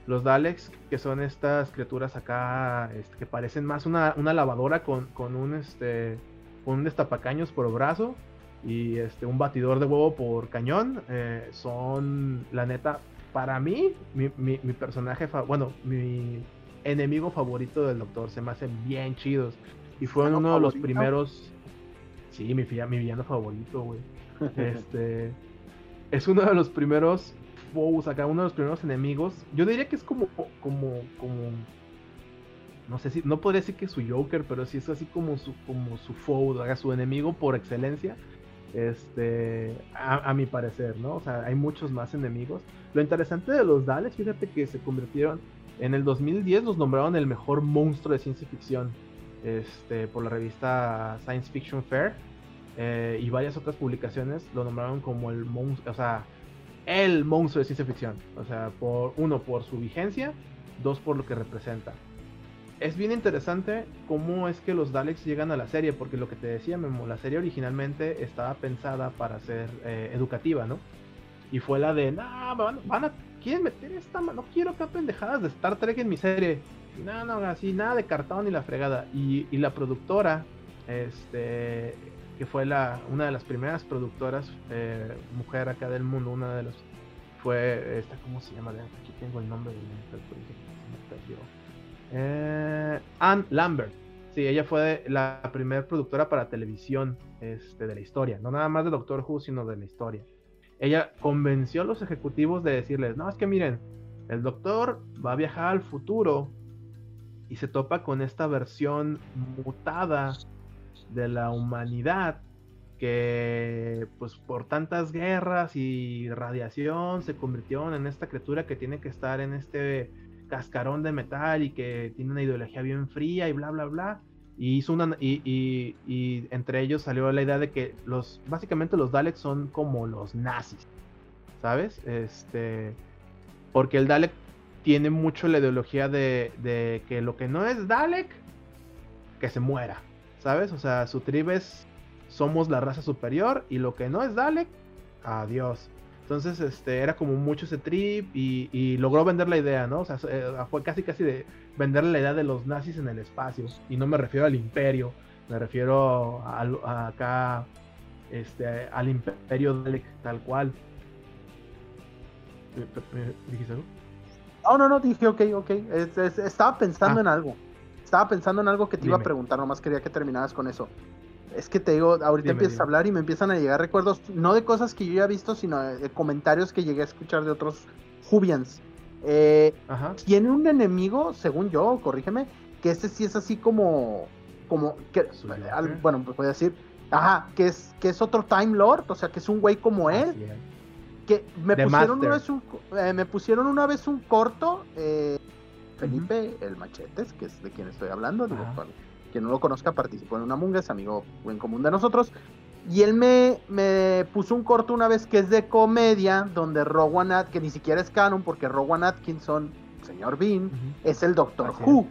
Los Daleks, que son estas criaturas acá este, que parecen más una, lavadora con, un, este, un destapacaños por brazo y este, un batidor de huevo por cañón. Eh, son, la neta, para mí, mi, personaje, bueno, mi enemigo favorito del Doctor. Se me hacen bien chidos. Y fueron uno de los primeros Sí, mi, mi villano favorito, güey. Este. es uno de los primeros foes acá, uno de los primeros enemigos. Yo diría que es como. como. como. No sé si. No podría decir que es su Joker, pero sí es así como su, como su foe, su enemigo por excelencia. Este. A, mi parecer, ¿no? O sea, hay muchos más enemigos. Lo interesante de los Daleks, fíjate que se convirtieron. En el 2010 los nombraron el mejor monstruo de ciencia ficción este, por la revista Science Fiction Fair eh, y varias otras publicaciones lo nombraron como el monstruo, o sea, el monstruo de ciencia ficción. O sea, por uno, por su vigencia, dos, por lo que representa. Es bien interesante cómo es que los Daleks llegan a la serie, porque lo que te decía, Memo, la serie originalmente estaba pensada para ser eh, educativa, ¿no? Y fue la de, no, van, van, a, quieren meter esta, no quiero que pendejadas de Star Trek en mi serie. No, no, así, nada de cartón ni la fregada. Y, y la productora, este, que fue la, una de las primeras productoras eh, mujer acá del mundo, una de las fue esta, ¿cómo se llama? Aquí tengo el nombre de eh, Anne Lambert. Sí, ella fue la primera productora para televisión este, de la historia, no nada más de Doctor Who, sino de la historia. Ella convenció a los ejecutivos de decirles, no, es que miren, el doctor va a viajar al futuro y se topa con esta versión mutada de la humanidad que pues por tantas guerras y radiación se convirtió en esta criatura que tiene que estar en este cascarón de metal y que tiene una ideología bien fría y bla bla bla. Y hizo una y, y, entre ellos salió la idea de que los básicamente los Daleks son como los nazis sabes este porque el Dalek tiene mucho la ideología de, que lo que no es Dalek que se muera ¿Sabes? O sea, su tribu es somos la raza superior y lo que no es Dalek, adiós. Entonces, este, era como mucho ese trip y, logró vender la idea, ¿no? O sea, eh, fue casi casi de vender la idea de los nazis en el espacio. Y no me refiero al imperio, me refiero acá, este, al imperio Dalek tal cual. ¿Dijiste algo? No, no, no, dije, ok, ok. estaba pensando ah. en algo estaba pensando en algo que te iba a preguntar, nomás quería que terminaras con eso. Es que te digo, ahorita empiezas a hablar y me empiezan a llegar recuerdos, no de cosas que yo ya he visto, sino de, comentarios que llegué a escuchar de otros Jubians. Eh, tiene un enemigo, según yo, corrígeme, que ese sí es así como, como, que, bueno, pues voy a decir, ajá, que es, que es otro Time Lord, o sea, que es un güey como él. Que me pusieron, una vez un, eh, me pusieron una vez un corto, eh, Felipe el Machetes, que es de quien estoy hablando. Digo, quien no lo conozca, participó en una munga, es amigo en común de nosotros. Y él me, me puso un corto una vez que es de comedia, donde Rowan Atkinson, que ni siquiera es canon, porque Rowan Atkinson, señor Bean, es el Doctor Who.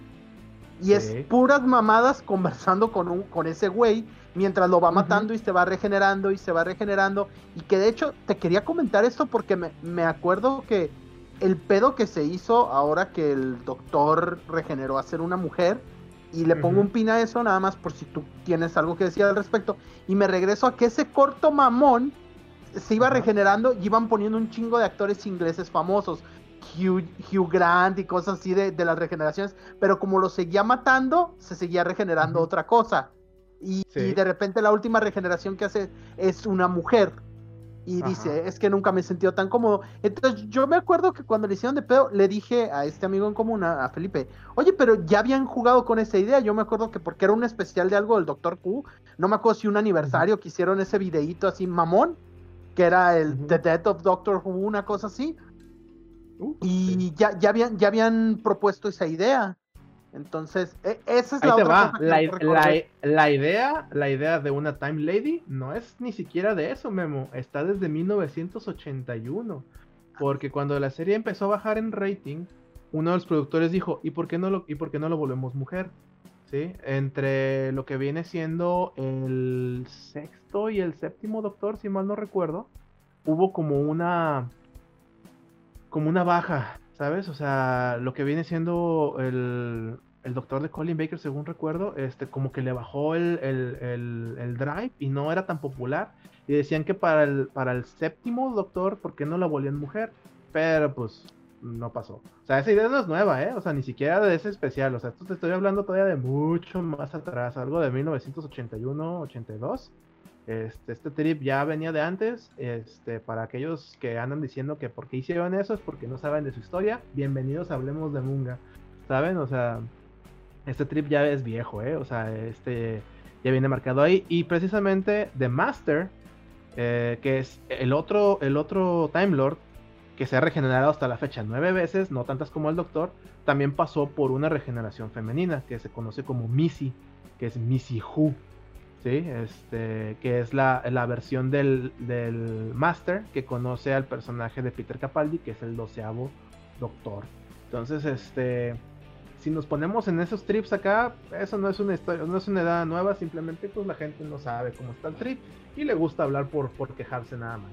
Y es puras mamadas conversando con, un, con ese güey mientras lo va matando y se va regenerando y se va regenerando. Y que de hecho te quería comentar esto porque me, me acuerdo que el pedo que se hizo ahora que el doctor regeneró a ser una mujer. Y le pongo un pin a eso nada más por si tú tienes algo que decir al respecto. Y me regreso a que ese corto mamón se iba regenerando y iban poniendo un chingo de actores ingleses famosos. Hugh, Grant y cosas así de, las regeneraciones. Pero como lo seguía matando, se seguía regenerando otra cosa. y, de repente la última regeneración que hace es una mujer y dice, es que nunca me he sentido tan cómodo. Entonces yo me acuerdo que cuando le hicieron de pedo, le dije a este amigo en común, a, Felipe, oye, pero ya habían jugado con esa idea. Yo me acuerdo que porque era un especial de algo del Doctor Q, no me acuerdo si un aniversario que hicieron ese videíto así mamón, que era el The Death of Doctor Who, una cosa así. Uh, y ya, ya, habían, ya habían propuesto esa idea. Entonces, e, esa es la otra la, idea, la idea de una Time Lady no es ni siquiera de eso, Memo. Está desde 1981. Porque cuando la serie empezó a bajar en rating, uno de los productores dijo, ¿y por qué no lo, y por qué no lo volvemos mujer? ¿Sí? Entre lo que viene siendo el sexto y el séptimo doctor, si mal no recuerdo, hubo como una como una baja ¿sabes? O sea, lo que viene siendo el, doctor de Colin Baker, según recuerdo, este, como que le bajó el, drive y no era tan popular. Y decían que para el, para el séptimo doctor, ¿por qué no la volvían mujer? Pero pues no pasó. O sea, esa idea no es nueva, ¿eh? O sea, ni siquiera de ese especial. O sea, esto te estoy hablando todavía de mucho más atrás, algo de 1981, 82. Este, este trip ya venía de antes. Este, para aquellos que andan diciendo que porque hicieron eso es porque no saben de su historia, bienvenidos a Hablemos de Munga. ¿Saben? O sea, este trip ya es viejo, ¿eh? O sea, este ya viene marcado ahí. Y precisamente The Master, eh, que es el otro, el otro Time Lord, que se ha regenerado hasta la fecha nueve veces, no tantas como el Doctor, también pasó por una regeneración femenina, que se conoce como Missy, que es Missy Who. ¿Sí? Este, que es la, la versión del, del, Master que conoce al personaje de Peter Capaldi, que es el doceavo Doctor. Entonces, este, si nos ponemos en esos trips acá, eso no es una historia, no es una edad nueva, simplemente pues la gente no sabe cómo está el trip y le gusta hablar por, por quejarse nada más.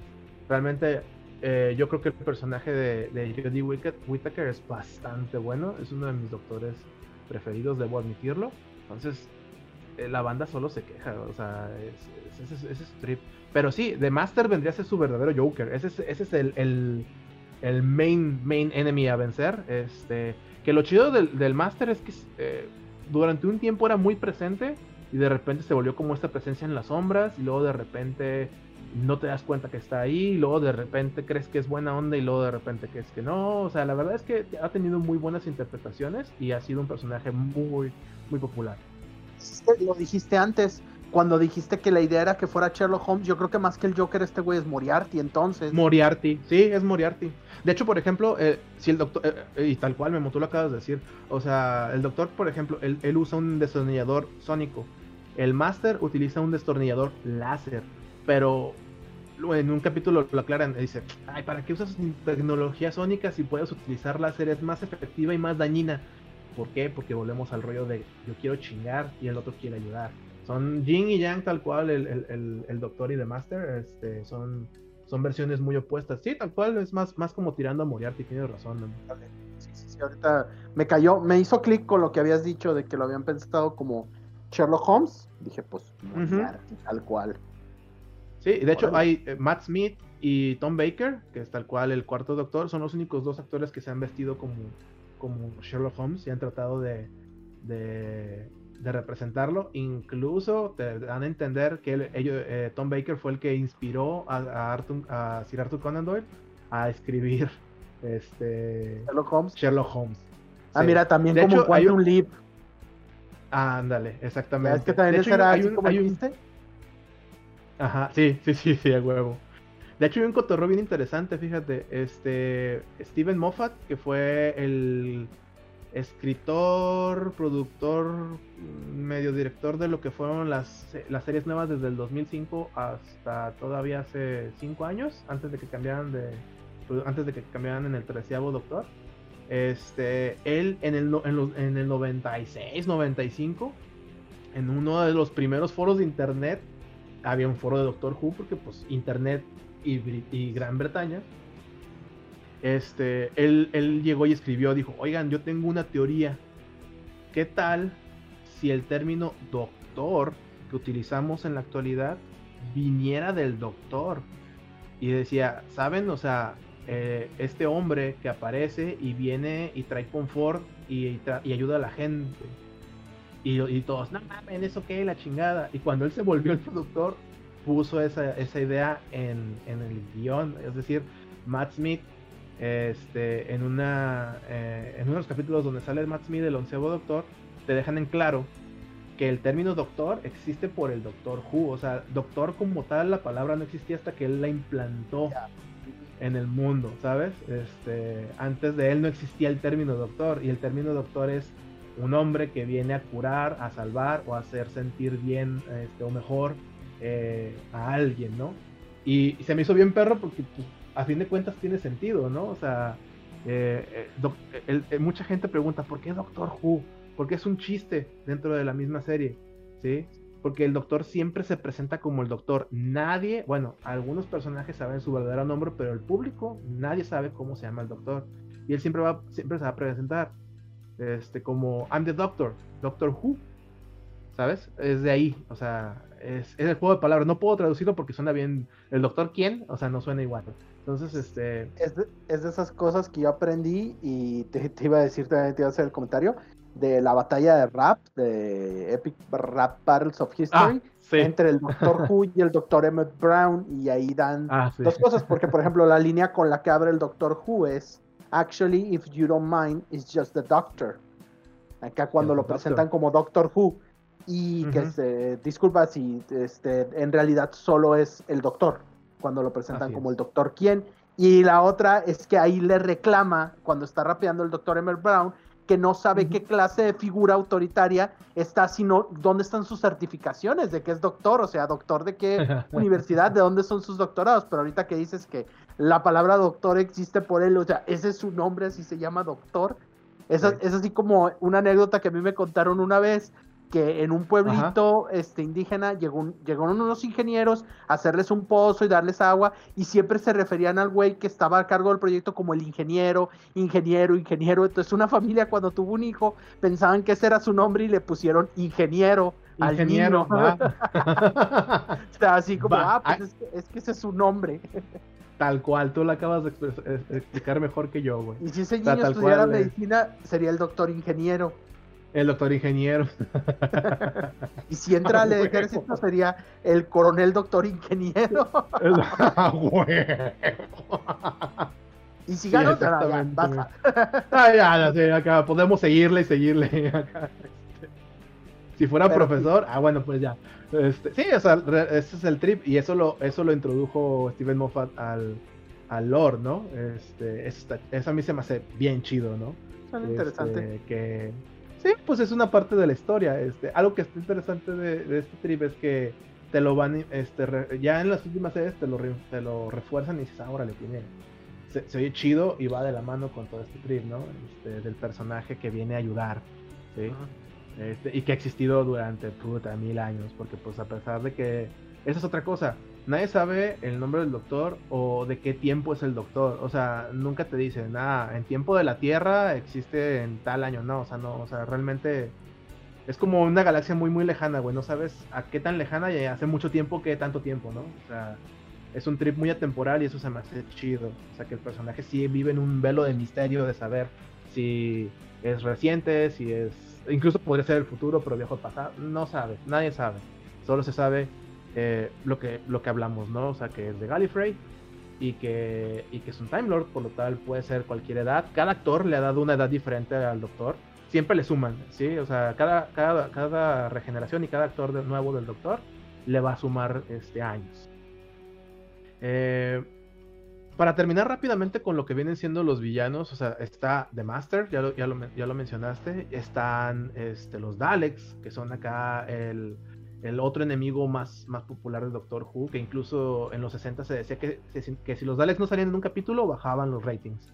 Realmente eh, yo creo que el personaje de, de Jodie Whittaker es bastante bueno, es uno de mis doctores preferidos, debo admitirlo. Entonces, la banda solo se queja, o sea, ese es, trip. Pero sí, The Master vendría a ser su verdadero Joker. Ese es, ese es el, el, main, main enemy a vencer. Este, que lo chido del, del Master es que eh, durante un tiempo era muy presente y de repente se volvió como esta presencia en las sombras y luego de repente no te das cuenta que está ahí, y luego de repente crees que es buena onda y luego de repente crees que no. O sea, la verdad es que ha tenido muy buenas interpretaciones y ha sido un personaje muy, muy popular. Lo dijiste antes, cuando dijiste que la idea era que fuera Sherlock Holmes, yo creo que más que el Joker este güey es Moriarty entonces. Moriarty, sí, es Moriarty. De hecho, por ejemplo, eh, si el doctor, eh, eh, y tal cual, me tú lo acabas de decir, o sea, el doctor, por ejemplo, él, él usa un destornillador sónico. El Master utiliza un destornillador láser pero en un capítulo lo aclaran, dice, ay, ¿para qué usas tecnología sónica si puedes utilizar láser? Es más efectiva y más dañina. ¿Por qué? Porque volvemos al rollo de yo quiero chingar y el otro quiere ayudar. Son Jin y Yang tal cual, el, Doctor y The Master, este, son, son versiones muy opuestas. Sí, tal cual, es más, más como tirando a Moriarty, tienes razón. Sí, sí, sí, ahorita me cayó, me hizo clic con lo que habías dicho de que lo habían pensado como Sherlock Holmes. Dije, pues, Moriarty, tal cual. Sí, de hecho hay eh, Matt Smith y Tom Baker, que es tal cual el cuarto doctor, son los únicos dos actores que se han vestido como, como Sherlock Holmes y han tratado de, de, representarlo. Incluso te dan a entender que ellos, eh, Tom Baker fue el que inspiró a, a, Sir Arthur Conan Doyle a escribir este, Sherlock Holmes. Sherlock Holmes. Ah, mira, también como hecho, Quantum un... Leap. Ah, ándale, exactamente. Es que también hay un, hay un, Ajá, sí, sí, sí, sí, a huevo. De hecho, hay un cotorro bien interesante, fíjate. Este. Steven Moffat, que fue el escritor, productor, medio director de lo que fueron las, las series nuevas desde el 2005 hasta todavía hace 5 años, antes de que cambiaran de. Antes de que cambiaran en el treceavo Doctor. Este. Él en el, en, en el 96, 95, en uno de los primeros foros de internet había un foro de Doctor Who porque pues Internet y, Gran Bretaña. Este, él, él llegó y escribió, dijo, oigan, yo tengo una teoría. ¿Qué tal si el término doctor que utilizamos en la actualidad viniera del doctor? Y decía, ¿saben? O sea, eh, este hombre que aparece y viene y trae confort y, y ayuda a la gente y, todos, no mames, eso qué, la chingada. Y cuando él se volvió el productor, puso esa, esa idea en, en, el guion. Es decir, Matt Smith, este, en, una, eh, en uno de los capítulos donde sale Matt Smith, el onceavo doctor, te dejan en claro que el término doctor existe por el doctor Who. O sea, doctor como tal, la palabra no existía hasta que él la implantó. en el mundo, ¿sabes? Este, antes de él no existía el término doctor y el término doctor es un hombre que viene a curar, a salvar o a hacer sentir bien este, o mejor eh, a alguien, ¿no? Y, se me hizo bien perro porque pues, a fin de cuentas tiene sentido, ¿no? O sea, eh, eh, mucha gente pregunta, ¿por qué Doctor Who? Porque es un chiste dentro de la misma serie, ¿sí? Porque el doctor siempre se presenta como el doctor. Nadie, bueno, algunos personajes saben su verdadero nombre, pero el público, nadie sabe cómo se llama el doctor. Y él siempre va, siempre se va a presentar este, como I'm the Doctor, Doctor Who, ¿sabes? Es de ahí, o sea, es, el juego de palabras. No puedo traducirlo porque suena bien el Doctor quién, o sea, no suena igual. Entonces, este... Es de, esas cosas que yo aprendí y te, iba a decir, te iba a hacer el comentario, de la batalla de rap, de Epic Rap Battles of History, ah, entre el Doctor Who y el Doctor Emmett Brown, y ahí dan ah, dos cosas, porque por ejemplo la línea con la que abre el Doctor Who es Actually, if you don't mind, it's just the doctor. Acá cuando lo presentan como Doctor Who. Y que se disculpa si este, en realidad solo es el doctor. Cuando lo presentan como el doctor quién. Y la otra es que ahí le reclama, cuando está rapeando el doctor Emer Brown, que no sabe qué clase de figura autoritaria está, sino dónde están sus certificaciones de que es doctor, o sea, doctor de qué universidad, de dónde son sus doctorados. Pero ahorita que dices que la palabra doctor existe por él, o sea, ese es su nombre, así se llama doctor. Es, es así como una anécdota que a mí me contaron una vez que en un pueblito este, indígena llegó llegaron unos ingenieros a hacerles un pozo y darles agua y siempre se referían al güey que estaba a cargo del proyecto como el ingeniero, ingeniero, ingeniero. Entonces una familia cuando tuvo un hijo pensaban que ese era su nombre y le pusieron ingeniero. Ingeniero, al niño. o sea, así como, ah, pues es que, es que ese es su nombre. Tal cual, tú lo acabas de explicar mejor que yo, güey. Y si ese niño estudiara medicina, sería el doctor ingeniero. El doctor ingeniero. y si entra al ejército sería el coronel doctor ingeniero. y si gana, ya, ah, ya, ya, acá podemos seguirle y seguirle. Si fuera profesor, ah, bueno, pues ya. Este, sí, o sea, ese es el trip y eso lo, eso lo introdujo Steven Moffat al, al lore, ¿no? Este, eso, eso, a mí se me hace bien chido, ¿no? Son. Este, que Sí, pues es una parte de la historia. Este, algo que está interesante de, este trip es que te lo van, este, ya en las últimas series te lo, te lo refuerzan y dices, ahora le tiene, se, oye chido y va de la mano con todo este trip, ¿no? Este, del personaje que viene a ayudar, ¿sí? Este, y que ha existido durante puta mil años, porque pues a pesar de que esa es otra cosa, nadie sabe el nombre del doctor o de qué tiempo es el doctor. O sea, nunca te dicen, ah, en tiempo de la Tierra existe en tal año. No, o sea, no, o sea, realmente es como una galaxia muy, muy lejana, güey. No sabes a qué tan lejana y hace mucho tiempo que tanto tiempo, ¿no? O sea, es un trip muy atemporal y eso se me hace chido. O sea, que el personaje sí vive en un velo de misterio de saber si es reciente, si es. Incluso podría ser el futuro, pero viejo pasado. No sabe, nadie sabe. Solo se sabe eh, lo, que, lo que hablamos, ¿no? O sea, que es de Gallifrey y que, y que es un Time Lord, por lo tal puede ser cualquier edad. Cada actor le ha dado una edad diferente al Doctor. Siempre le suman, ¿sí? O sea, cada, cada, cada regeneración y cada actor nuevo del Doctor le va a sumar este, años. Eh, para terminar rápidamente con lo que vienen siendo los villanos, o sea, está The Master, ya lo, ya lo, ya lo mencionaste, están este, los Daleks, que son acá el, el otro enemigo más, más popular del Doctor Who, que incluso en los 60 se decía que, que si los Daleks no salían en un capítulo, bajaban los ratings.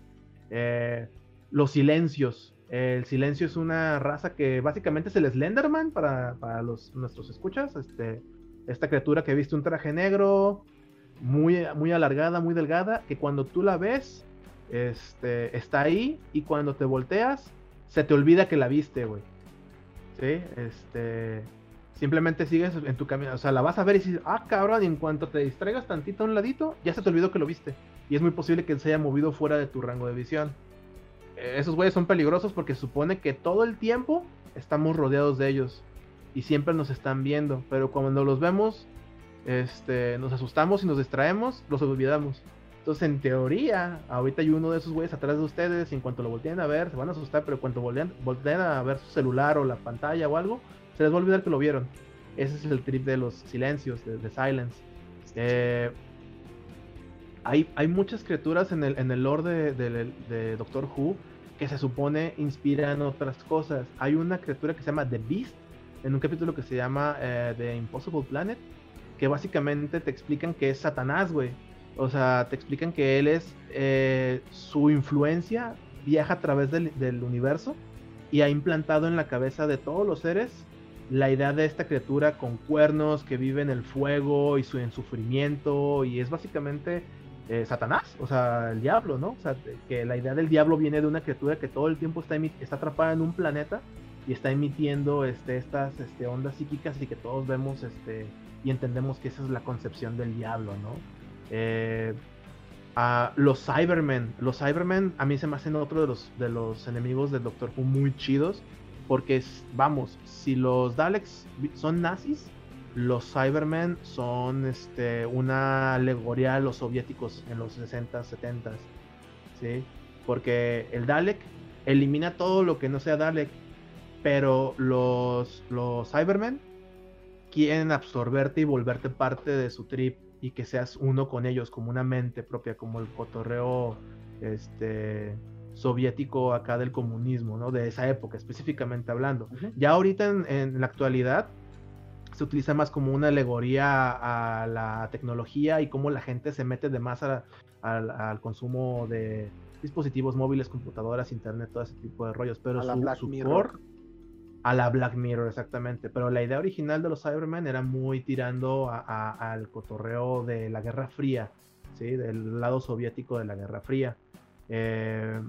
Eh, los silencios. El silencio es una raza que básicamente es el Slenderman para, para los, nuestros escuchas. Este, esta criatura que viste un traje negro, muy, muy alargada, muy delgada, que cuando tú la ves, este, está ahí y cuando te volteas, se te olvida que la viste, güey. Sí, este Simplemente sigues en tu camino, o sea, la vas a ver y dices, ah, cabrón, y en cuanto te distraigas tantito a un ladito, ya se te olvidó que lo viste. Y es muy posible que se haya movido fuera de tu rango de visión. Eh, esos güeyes son peligrosos porque supone que todo el tiempo estamos rodeados de ellos. Y siempre nos están viendo. Pero cuando los vemos, este, nos asustamos y nos distraemos, los olvidamos. Entonces, en teoría, ahorita hay uno de esos güeyes atrás de ustedes y en cuanto lo volteen a ver, se van a asustar, pero cuando volteen, volteen a ver su celular o la pantalla o algo, se les va a olvidar que lo vieron. Ese es el trip de los silencios, de, Silence. Eh, hay, hay, muchas criaturas en el, en el lore de, Doctor Who que se supone inspiran otras cosas. Hay una criatura que se llama The Beast, en un capítulo que se llama eh, The Impossible Planet, que básicamente te explican que es Satanás, güey. O sea, te explican que él es, eh, su influencia viaja a través del, del universo y ha implantado en la cabeza de todos los seres la idea de esta criatura con cuernos que vive en el fuego y su, en sufrimiento y es básicamente eh, Satanás, o sea, el diablo, ¿no? O sea, que la idea del diablo viene de una criatura que todo el tiempo está, está atrapada en un planeta y está emitiendo este, estas este, ondas psíquicas y que todos vemos este, y entendemos que esa es la concepción del diablo, ¿no? Eh, a los Cybermen, los Cybermen a mí se me hacen otro de los, de los enemigos del Doctor Who muy chidos porque, vamos, si los Daleks son nazis, los Cybermen son este, una alegoría a los soviéticos en los 60, 70. ¿sí? Porque el Dalek elimina todo lo que no sea Dalek, pero los, los Cybermen quieren absorberte y volverte parte de su trip y que seas uno con ellos, como una mente propia, como el cotorreo este, soviético acá del comunismo, ¿no? De esa época, específicamente hablando. Ya ahorita en, la actualidad se utiliza más como una alegoría a la tecnología y cómo la gente se mete de más al consumo de dispositivos móviles, computadoras, internet, todo ese tipo de rollos. Pero su, core a la Black Mirror, exactamente. Pero la idea original de los Cybermen era muy tirando al cotorreo de la Guerra Fría, ¿sí? Del lado soviético de la Guerra Fría. Eh,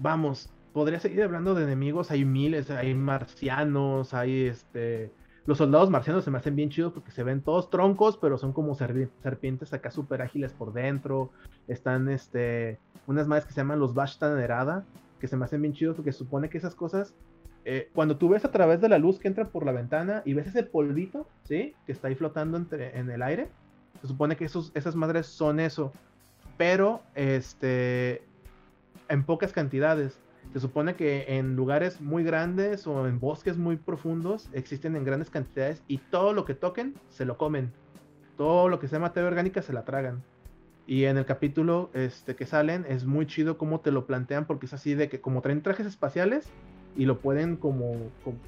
vamos, podría seguir hablando de enemigos. Hay miles, hay marcianos, hay este. Los soldados marcianos se me hacen bien chidos porque se ven todos troncos, pero son como serpientes acá súper ágiles por dentro. Están este, unas madres que se llaman los Bashtan Herada, que se me hacen bien chidos porque supone que esas cosas, eh, cuando tú ves a través de la luz que entra por la ventana y ves ese polvito, ¿sí? Que está ahí flotando entre, en el aire, se supone que esos, esas madres son eso, pero este, en pocas cantidades. Se supone que en lugares muy grandes o en bosques muy profundos existen en grandes cantidades y todo lo que toquen se lo comen. Todo lo que sea materia orgánica se la tragan. Y en el capítulo este, que salen es muy chido cómo te lo plantean porque es así de que como traen trajes espaciales y lo pueden como,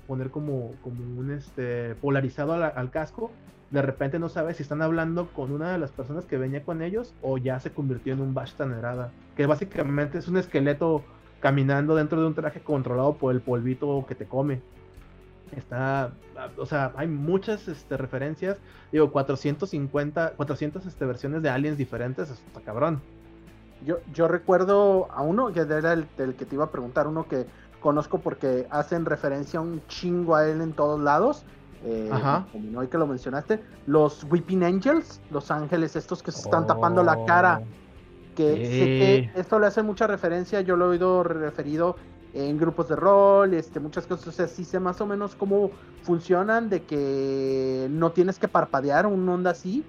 poner como, como un este, polarizado al, casco, de repente no sabes si están hablando con una de las personas que venía con ellos o ya se convirtió en un Bash Tanerada, que básicamente es un esqueleto caminando dentro de un traje controlado por el polvito que te come. Está, o sea, hay muchas este, referencias. Digo, 450, 400 este, versiones de aliens diferentes, está cabrón. Yo, yo recuerdo a uno, que era el, que te iba a preguntar, uno que conozco porque hacen referencia un chingo a él en todos lados. Eh, Como hoy que lo mencionaste, los Weeping Angels, los ángeles estos que se están tapando la cara. Que sé que esto le hace mucha referencia, yo lo he oído referido en grupos de rol, este, muchas cosas. O sea, sí sé más o menos cómo funcionan, de que no tienes que parpadear un onda así,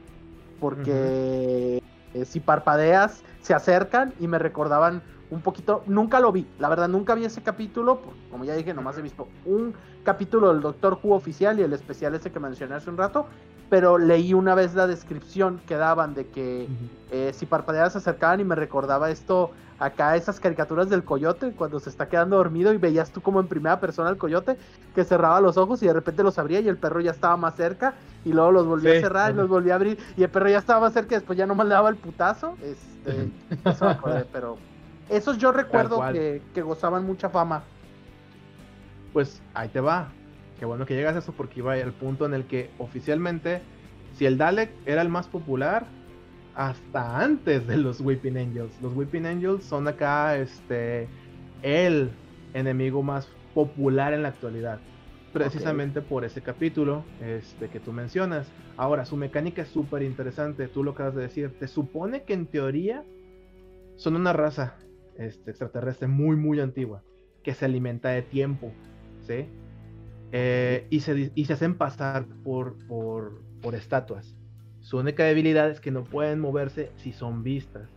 porque eh, si parpadeas se acercan y me recordaban un poquito, nunca lo vi, la verdad nunca vi ese capítulo, como ya dije, nomás he visto un capítulo del Doctor Who oficial y el especial ese que mencioné hace un rato, pero leí una vez la descripción que daban de que eh, si parpadeas se acercaban y me recordaba esto acá esas caricaturas del coyote cuando se está quedando dormido y veías tú como en primera persona al coyote que cerraba los ojos y de repente los abría y el perro ya estaba más cerca y luego los volvía a cerrar y los volvía a abrir y el perro ya estaba más cerca y después ya no le daba el putazo. Este, eso me acordé, pero esos yo recuerdo que, que gozaban mucha fama. Pues ahí te va. Qué bueno que llegas a eso porque iba al punto en el que oficialmente, si el Dalek era el más popular, hasta antes de los Weeping Angels. Los Weeping Angels son acá este el enemigo más popular en la actualidad. Precisamente por ese capítulo este, que tú mencionas. Ahora, su mecánica es súper interesante. Tú lo acabas de decir. Te supone que en teoría son una raza este, extraterrestre muy, muy antigua. Que se alimenta de tiempo. Eh, y, se, y se hacen pasar por, por, por estatuas. Su única debilidad es que no pueden moverse si son vistas.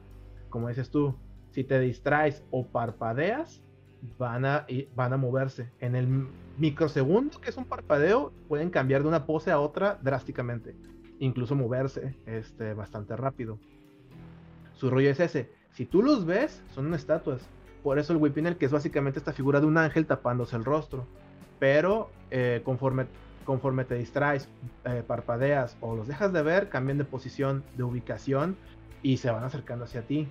Como dices tú, si te distraes o parpadeas, van a, van a moverse. En el microsegundo que es un parpadeo, pueden cambiar de una pose a otra drásticamente. Incluso moverse este, bastante rápido. Su rollo es ese. Si tú los ves, son estatuas. Por eso el Whipping, que es básicamente esta figura de un ángel tapándose el rostro. Pero eh, conforme conforme te distraes, eh, parpadeas o los dejas de ver, cambian de posición, de ubicación y se van acercando hacia ti.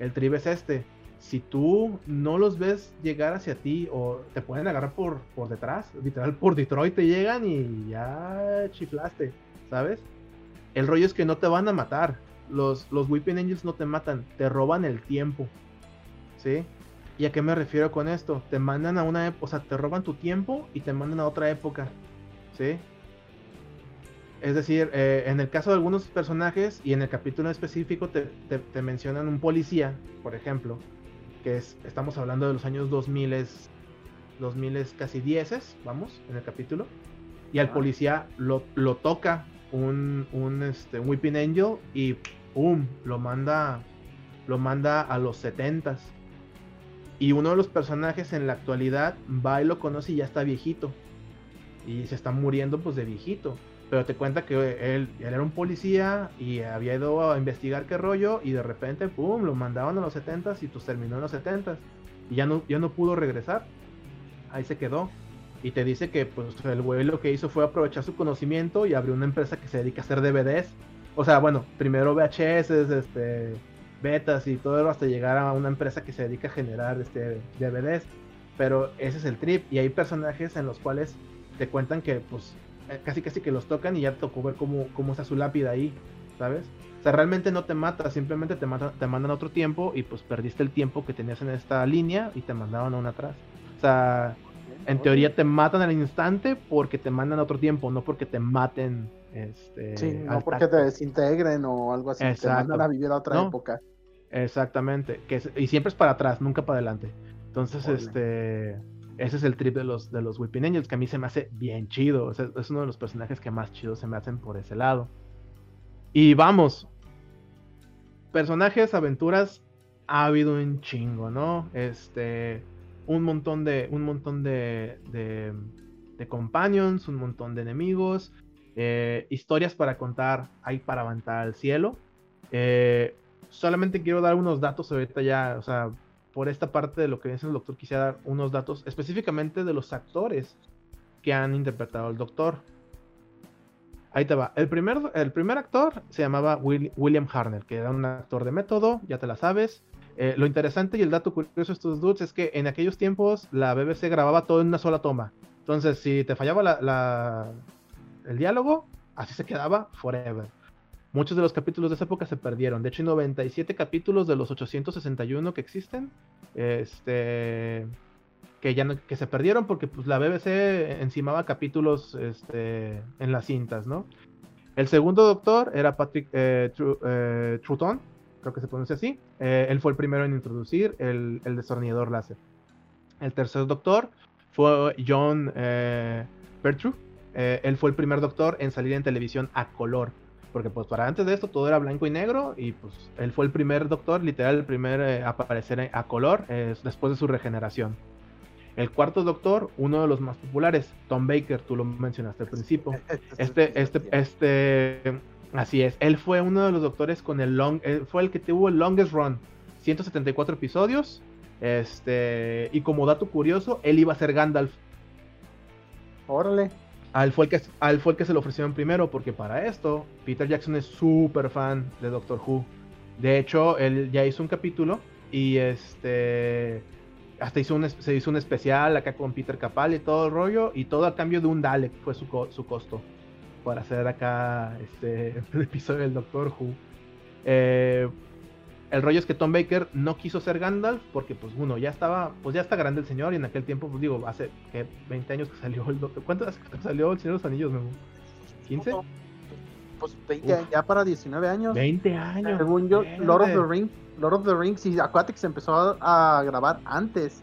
El trip es este. Si tú no los ves llegar hacia ti o te pueden agarrar por, por detrás, literal por Detroit te llegan y ya chiflaste, ¿sabes? El rollo es que no te van a matar. Los, los Angels no te matan, te roban el tiempo. ¿Sí? ¿Y a qué me refiero con esto? Te mandan a una época, o sea, te roban tu tiempo y te mandan a otra época. ¿sí? Es decir, eh, en el caso de algunos personajes y en el capítulo específico te, mencionan un policía, por ejemplo, que es, estamos hablando de los años 2000, 2000 casi 10, vamos, en el capítulo, y al policía lo, lo toca un, un, este, Whipping Angel y ¡pum! lo manda, lo manda a los 70 Y uno de los personajes en la actualidad va y lo conoce y ya está viejito y se está muriendo pues de viejito. pero te cuenta que él, era un policía y había ido a investigar qué rollo y de repente, pum, lo mandaban a los 70s y pues terminó en los 70s y ya no, ya no pudo regresar. Ahí se quedó. Y te dice que pues el güey lo que hizo fue aprovechar su conocimiento y abrió una empresa que se dedica a hacer DVDs. O sea, bueno, primero VHS, este, betas y todo hasta llegar a una empresa que se dedica a generar este, DVDs. Pero ese es el trip. Y hay personajes en los cuales te cuentan que pues eh, casi casi que los tocan y ya te tocó ver cómo, cómo está su lápida ahí, ¿sabes? O sea, realmente no te mata, simplemente te, mata, te mandan otro tiempo y pues perdiste el tiempo que tenías en esta línea y te mandaban a una atrás. O sea, en teoría te matan al instante porque te mandan otro tiempo, no porque te maten. Este, sí, no porque te desintegren o algo así, te mandan a vivir a otra época. Exactamente, que y siempre es para atrás, nunca para adelante. Entonces, este ese es el trip de los, de los Whipping Angels, que a mí se me hace bien chido. es uno de los personajes que más chido se me hacen por ese lado. Y vamos. Personajes, aventuras, ha habido un chingo, ¿no? Este. Un montón de. Un montón de. de, de companions, un montón de enemigos. Eh, historias para contar. Hay para avanzar al cielo. Eh, solamente quiero dar unos datos ahorita ya. O sea, por esta parte de lo que dice el doctor, quisiera dar unos datos específicamente de los actores que han interpretado al doctor. Ahí te va. El primer, el primer actor se llamaba William Harner, que era un actor de método, ya te la sabes. Eh, lo interesante y el dato curioso de estos dudes es que en aquellos tiempos la BBC grababa todo en una sola toma. Entonces, si te fallaba el diálogo, así se quedaba forever. Muchos de los capítulos de esa época se perdieron. De hecho, hay 97 capítulos de los 861 que existen. Este. Que ya no, que se perdieron porque pues, la BBC encimaba capítulos este, en las cintas, ¿no? El segundo doctor era Patrick eh, eh creo que se pronuncia así. Eh, él fue el primero en introducir el, el láser. El tercer doctor fue John eh, eh, él fue el primer doctor en salir en televisión a color porque pues para antes de esto todo era blanco y negro y pues él fue el primer doctor, literal el primer eh, a aparecer a color después de su regeneración. El cuarto doctor, uno de los más populares, Tom Baker, tú lo mencionaste al principio. Este, este, este, así es. Él fue uno de los doctores con el long, fue el que tuvo el longest run, 174 episodios. Este, y como dato curioso, él iba a ser Gandalf. Órale. A él, fue el que, fue el que se lo ofrecieron primero, porque para esto, Peter Jackson es súper fan de Doctor Who. De hecho, él ya hizo un capítulo y este. Hasta hizo un, se hizo un especial acá con Peter Capal y todo el rollo, y todo a cambio de un Dalek fue su, su costo para hacer acá este, el episodio del Doctor Who. Eh, el rollo es que Tom Baker no quiso ser Gandalf porque, pues, uno, ya estaba, pues ya está grande el señor y en aquel tiempo, pues digo, hace que 20 años que salió el. ¿Cuánto hace que salió el Señor de los Anillos, Memo? ¿15? Pues 20, ya para 19 años. 20 años. Según yo, Lord of the Rings, Lord of the Rings y Aquatics empezó a, grabar antes.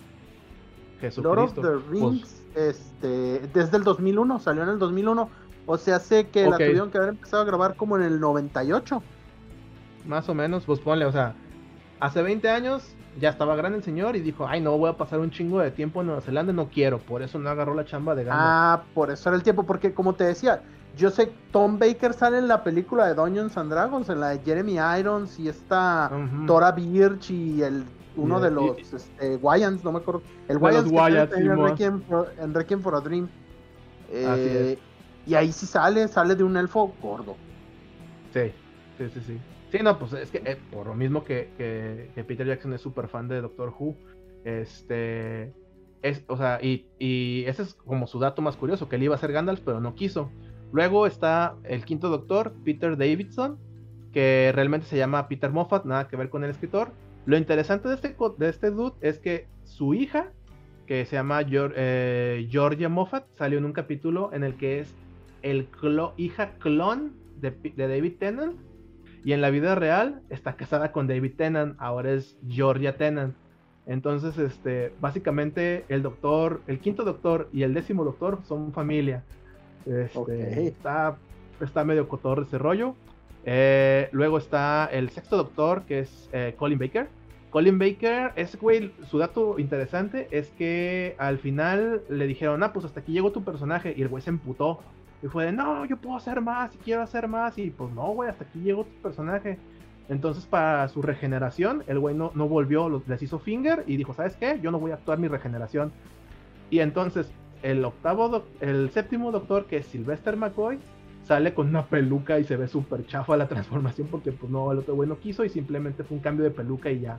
Lord of the pues Rings, este, desde el 2001, salió en el 2001. O sea, sé que la tuvieron que haber empezado a grabar como en el 98 más o menos, pues ponle, o sea, hace 20 años ya estaba grande el señor y dijo, ay, no voy a pasar un chingo de tiempo en Nueva Zelanda, no quiero, por eso no agarró la chamba de Gandalf. Ah, por eso era el tiempo, porque como te decía, yo sé, Tom Baker sale en la película de Dungeons and Dragons, en la de Jeremy Irons y esta Tora Birch y el uno de los este, Wyans, no me acuerdo, el Wyans en, Requiem for, en Requiem for a Dream. Eh, y ahí sí sale, sale de un elfo gordo. Sí, sí, sí, sí. Sí, no, pues es que eh, por lo mismo que, Peter Jackson es súper fan de Doctor Who, este, es, o sea, y, y, ese es como su dato más curioso, que él iba a ser Gandalf, pero no quiso. Luego está el quinto doctor, Peter Davidson, que realmente se llama Peter Moffat, nada que ver con el escritor. Lo interesante de este, de este dude es que su hija, que se llama eh, Georgia Moffat, salió en un capítulo en el que es el hija clon de David Tennant y en la vida real está casada con David Tennant, ahora es Georgia Tennant. Entonces, este, básicamente el doctor, el quinto doctor y el décimo doctor son familia. Este, está, está medio cotorro ese rollo. Eh, luego está el sexto doctor, que es eh, Colin Baker. Colin Baker, ese güey, su dato interesante es que al final le dijeron, ah, pues hasta aquí llegó tu personaje. Y el güey se emputó. Y fue de, no, yo puedo hacer más y quiero hacer más. Y pues no, güey, hasta aquí llegó tu personaje. Entonces, para su regeneración, el güey no, no volvió, les hizo finger y dijo, ¿sabes qué? Yo no voy a actuar mi regeneración. Y entonces, el octavo, el séptimo doctor, que es Sylvester McCoy, sale con una peluca y se ve súper chafa la transformación porque pues no, el otro güey no quiso y simplemente fue un cambio de peluca y ya.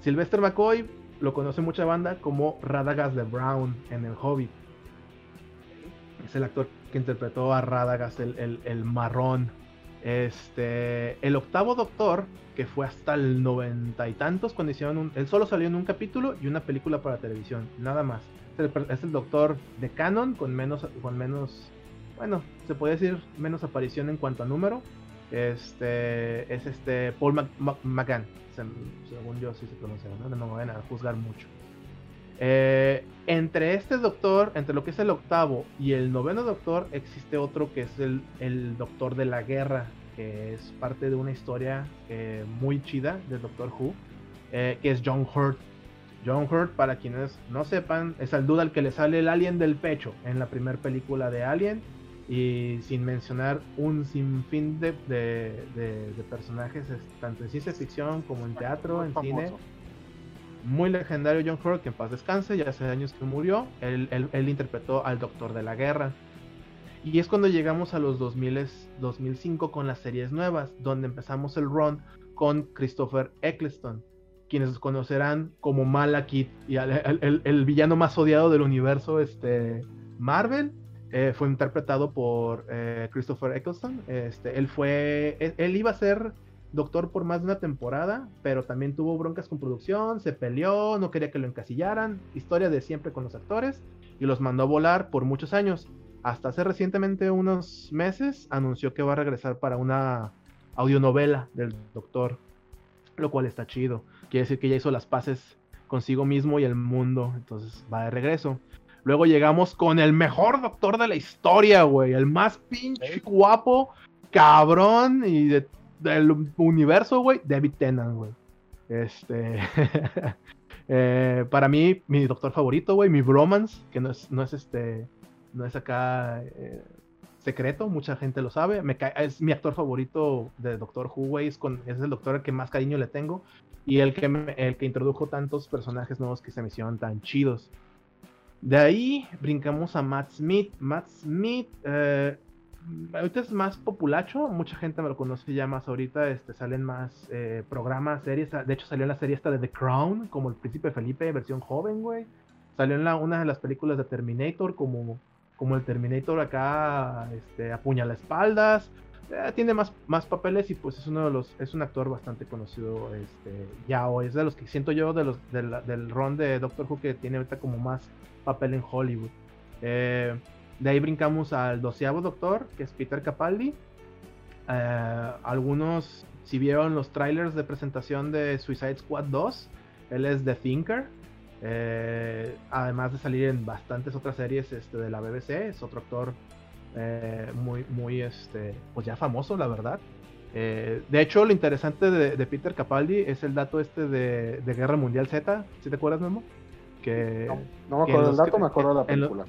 Sylvester McCoy lo conoce mucha banda como Radagast de Brown en El Hobbit. Es el actor que interpretó a Radagast, el, el, marrón. Este, el octavo doctor, que fue hasta el noventa y tantos cuando hicieron un... Él solo salió en un capítulo y una película para televisión, nada más. Es el doctor de canon con menos, con menos, bueno, se puede decir menos aparición en cuanto a número. Este es este Paul McGann, según yo sí se pronuncia, no, no me van a juzgar mucho. Eh, entre este doctor, entre lo que es el octavo y el noveno doctor, existe otro que es el, doctor de la guerra, que es parte de una historia eh, muy chida del Doctor Who, eh, que es John Hurt. John Hurt, para quienes no sepan, es al duda al que le sale el alien del pecho en la primera película de Alien y sin mencionar un sinfín de, de, personajes, tanto en ciencia ficción como en teatro, en cine. Muy legendario John Hurt, que en paz descanse, ya hace años que murió. Él, él, interpretó al Doctor de la Guerra. Y es cuando llegamos a los 2000, 2005 con las series nuevas, donde empezamos el run con Christopher Eccleston, quienes conocerán como Malakith y el, el, villano más odiado del universo este, Marvel eh, fue interpretado por eh, Christopher Eccleston. Este, él fue, él, iba a ser doctor por más de una temporada, pero también tuvo broncas con producción, se peleó, no quería que lo encasillaran, historia de siempre con los actores, y los mandó a volar por muchos años. Hasta hace recientemente unos meses anunció que va a regresar para una audionovela del doctor, lo cual está chido. Quiere decir que ya hizo las paces consigo mismo y el mundo, entonces va de regreso. Luego llegamos con el mejor doctor de la historia, güey. El más pinche guapo, cabrón y del universo, güey. David Tennant, güey. Este. Eh, para mí, mi doctor favorito, güey. Mi bromance, que no es, no es este. No es acá. Eh, secreto, mucha gente lo sabe. Me es mi actor favorito de Doctor Who, güey. Es, es, el doctor al que más cariño le tengo. Y el que, el que introdujo tantos personajes nuevos que se me hicieron tan chidos. De ahí brincamos a Matt Smith. Matt Smith, eh, ahorita es más populacho, mucha gente me lo conoce ya más ahorita, este, salen más eh, programas, series. De hecho, salió en la serie esta de The Crown, como el Príncipe Felipe, versión joven, güey. Salió en la, una de las películas de Terminator, como, como el Terminator acá, este, apuñala espaldas. Eh, tiene más, más papeles y pues es uno de los es un actor bastante conocido este ya o es de los que siento yo de los del ron de Doctor Who que tiene ahorita como más papel en Hollywood. Eh, de ahí brincamos al doceavo doctor, que es Peter Capaldi. Eh, algunos, si vieron los trailers de presentación de Suicide Squad 2, él es The Thinker. Eh, además de salir en bastantes otras series este, de la BBC, es otro actor muy, muy, este, pues ya famoso, la verdad. de hecho, lo interesante de, Peter Capaldi es el dato este de, de Guerra Mundial Z. ¿Si te acuerdas, Memo? no, me acuerdo del dato, me acuerdo de la película.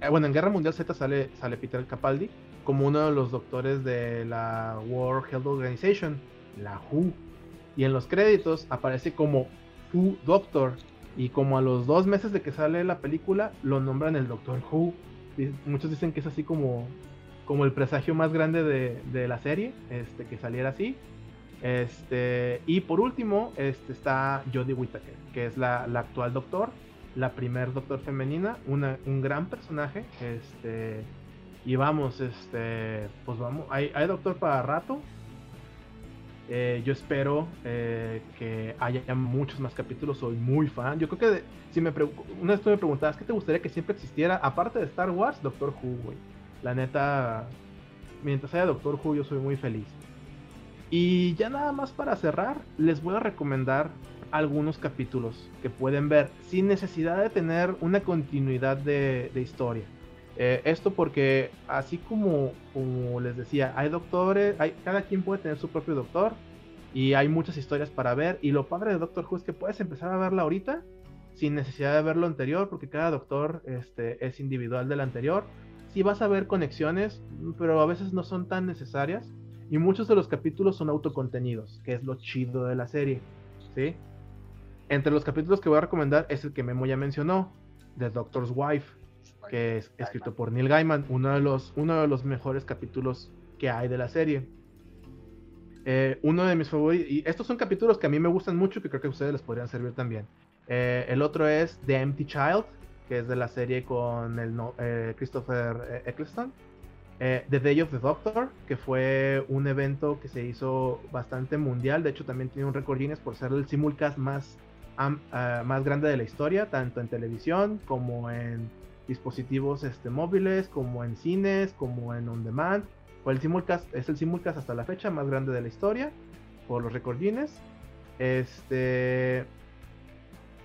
Eh, bueno, en Guerra Mundial Z sale, sale Peter Capaldi como uno de los doctores de la World Health Organization, la WHO. Y en los créditos aparece como WHO Doctor. Y como a los dos meses de que sale la película, lo nombran el Doctor Who. muchos dicen que es así como, como el presagio más grande de, de la serie, este, que saliera así. Este, y por último, este, está Jodie Whittaker, que es la, actual doctor, la primer doctor femenina, un gran personaje. Este, y vamos, este, pues vamos, hay, doctor para rato. Eh, yo espero eh, que haya muchos más capítulos. Soy muy fan. Yo creo que si me una vez tú me preguntabas qué te gustaría que siempre existiera, aparte de Star Wars, Doctor Who, güey. La neta, mientras haya Doctor Who, yo soy muy feliz. Y ya nada más para cerrar, les voy a recomendar algunos capítulos que pueden ver sin necesidad de tener una continuidad de, historia. Eh, esto porque así como, como les decía, hay doctores, hay, cada quien puede tener su propio doctor y hay muchas historias para ver. Y lo padre de Doctor Who es que puedes empezar a verla ahorita sin necesidad de ver lo anterior porque cada doctor este, es individual del anterior sí vas a ver conexiones, pero a veces no son tan necesarias. Y muchos de los capítulos son autocontenidos, que es lo chido de la serie. ¿sí? Entre los capítulos que voy a recomendar es el que Memo ya mencionó, The Doctor's Wife, que es escrito por Neil Gaiman, uno de los, uno de los mejores capítulos que hay de la serie. Eh, uno de mis favoritos, y estos son capítulos que a mí me gustan mucho que creo que a ustedes les podrían servir también. Eh, el otro es The Empty Child, que es de la serie con el eh, Christopher Eccleston. the Day of the Doctor, que fue un evento que se hizo bastante mundial. De hecho, también tiene un récord Guinness por ser el simulcast más, más grande de la historia, tanto en televisión como en dispositivos este, móviles, como en cines, como en on demand el simulcast, es el simulcast hasta la fecha más grande de la historia por los recordines. Este eh,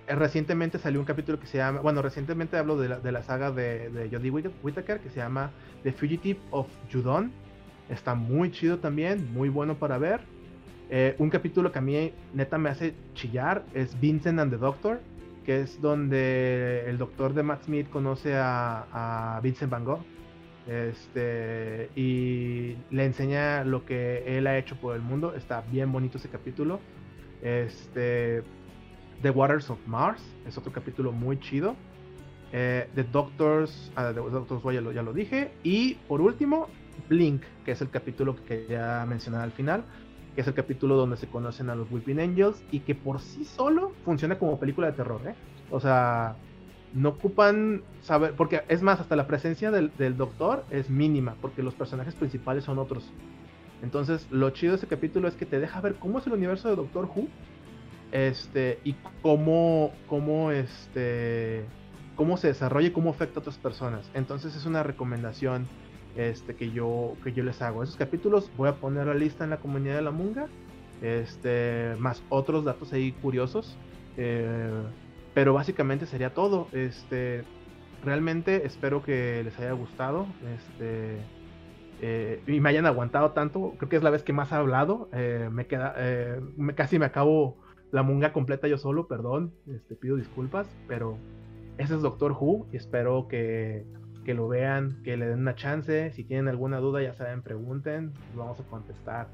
recientemente salió un capítulo que se llama, bueno, recientemente hablo de la, de la saga de, de Jodie Whittaker que se llama The Fugitive of Judon. Está muy chido también, muy bueno para ver. Eh, un capítulo que a mí neta me hace chillar es Vincent and the Doctor, que es donde el doctor de Matt Smith conoce a, Vincent Van Gogh este, y le enseña lo que él ha hecho por el mundo. Está bien bonito ese capítulo. Este, The Waters of Mars es otro capítulo muy chido. Eh, The Doctors, uh, The Doctors ya lo, ya lo dije. Y por último, Blink, que es el capítulo que ya mencioné al final, que es el capítulo donde se conocen a los Weeping Angels y que por sí solo funciona como película de terror. ¿eh? O sea, no ocupan saber, porque es más, hasta la presencia del, doctor es mínima, porque los personajes principales son otros. Entonces, lo chido de ese capítulo es que te deja ver cómo es el universo de Doctor Who, este, y cómo, cómo, este, cómo se desarrolla y cómo afecta a otras personas. Entonces, es una recomendación este, que, yo, que yo les hago. Esos capítulos voy a poner la lista en la comunidad de la Munga, este, más otros datos ahí curiosos. Eh, pero básicamente sería todo. Este, realmente espero que les haya gustado. Este, eh, y me hayan aguantado tanto. Creo que es la vez que más he hablado. Eh, me queda, me, casi me acabo la munga completa yo solo, perdón. Este, pido disculpas, pero ese es Doctor Who y espero que, que lo vean, que le den una chance. Si tienen alguna duda, ya saben, pregunten, vamos a contestar.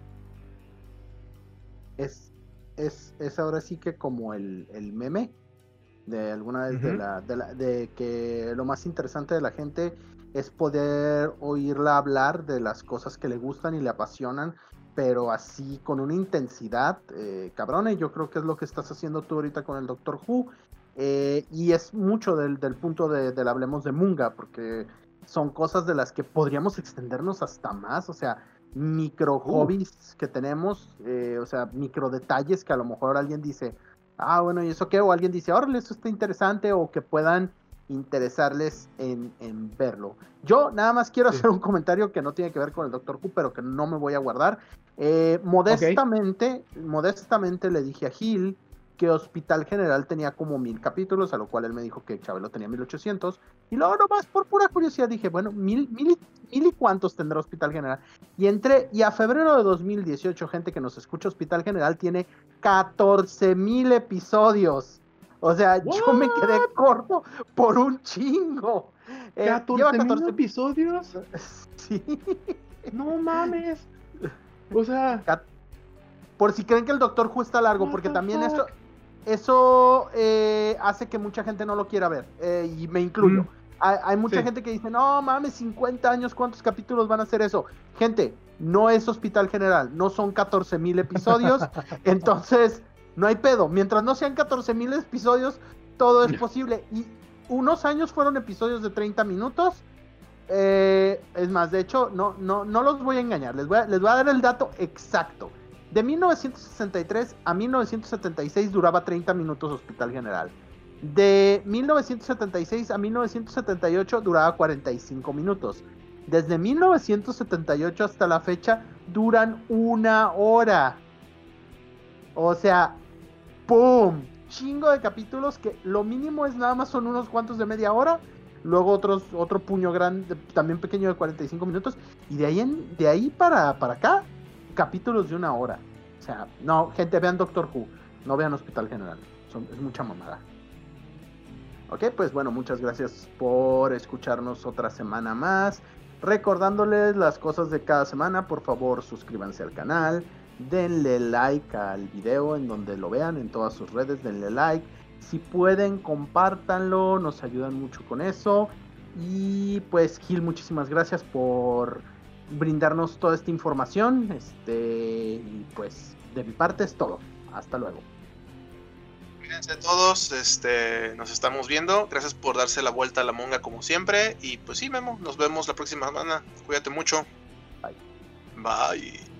Es, es, es ahora sí que como el, el meme de alguna vez de, la, de, la, de que lo más interesante de la gente es poder oírla hablar de las cosas que le gustan y le apasionan, pero así con una intensidad eh, cabrón, y yo creo que es lo que estás haciendo tú ahorita con el Doctor Who, eh, y es mucho del, del punto de, del hablemos de Munga, porque son cosas de las que podríamos extendernos hasta más, o sea, micro uh. hobbies que tenemos, eh, o sea, micro detalles que a lo mejor alguien dice, ah, bueno, ¿y eso qué? O alguien dice, órale, eso está interesante, o que puedan interesarles en, verlo. Yo nada más quiero hacer un comentario que no tiene que ver con el Doctor Who, pero que no me voy a guardar. Eh, modestamente, modestamente le dije a Gil que Hospital General tenía como mil capítulos, a lo cual él me dijo que Chabelo tenía mil ochocientos. Y luego nomás por pura curiosidad dije, bueno, mil, mil, mil y cuántos tendrá Hospital General. Y entre, y a febrero de 2018, gente que nos escucha, Hospital General tiene 14 mil episodios. O sea, yo me quedé corto por un chingo. Eh, 14 episodios? Sí. No mames. O sea, por si creen que el Doctor Who está largo, porque también esto, eso eh, hace que mucha gente no lo quiera ver, eh, y me incluyo. Mm. Hay, mucha gente que dice, no mames, 50 años, ¿cuántos capítulos van a hacer eso? Gente, no es Hospital General, no son 14 mil episodios, entonces no hay pedo. Mientras no sean 14 mil episodios, todo es posible. Y unos años fueron episodios de 30 minutos. Eh, es más, de hecho, no, no, no los voy a engañar, les voy les voy a dar el dato exacto. De 1963 a 1976 duraba 30 minutos Hospital General. De 1976 a 1978 duraba 45 minutos. Desde 1978 hasta la fecha duran una hora. O sea, ¡pum! Chingo de capítulos que lo mínimo es nada más son unos cuantos de media hora. Luego otros, otro puño grande, también pequeño de 45 minutos. Y de ahí, en, de ahí para, para acá capítulos de una hora. O sea, no, gente, vean Doctor Who, no vean Hospital General. es mucha mamada. Ok, pues bueno, muchas gracias por escucharnos otra semana más. Recordándoles las cosas de cada semana, por favor suscríbanse al canal, denle like al video en donde lo vean en todas sus redes, denle like. Si pueden, compártanlo, nos ayudan mucho con eso. Y pues Gil, muchísimas gracias por brindarnos toda esta información. Este, y pues de mi parte es todo. Hasta luego. Cuídense todos, este, nos estamos viendo. Gracias por darse la vuelta a la monga como siempre. Y pues sí, Memo, nos vemos la próxima semana. Cuídate mucho. Bye. Bye.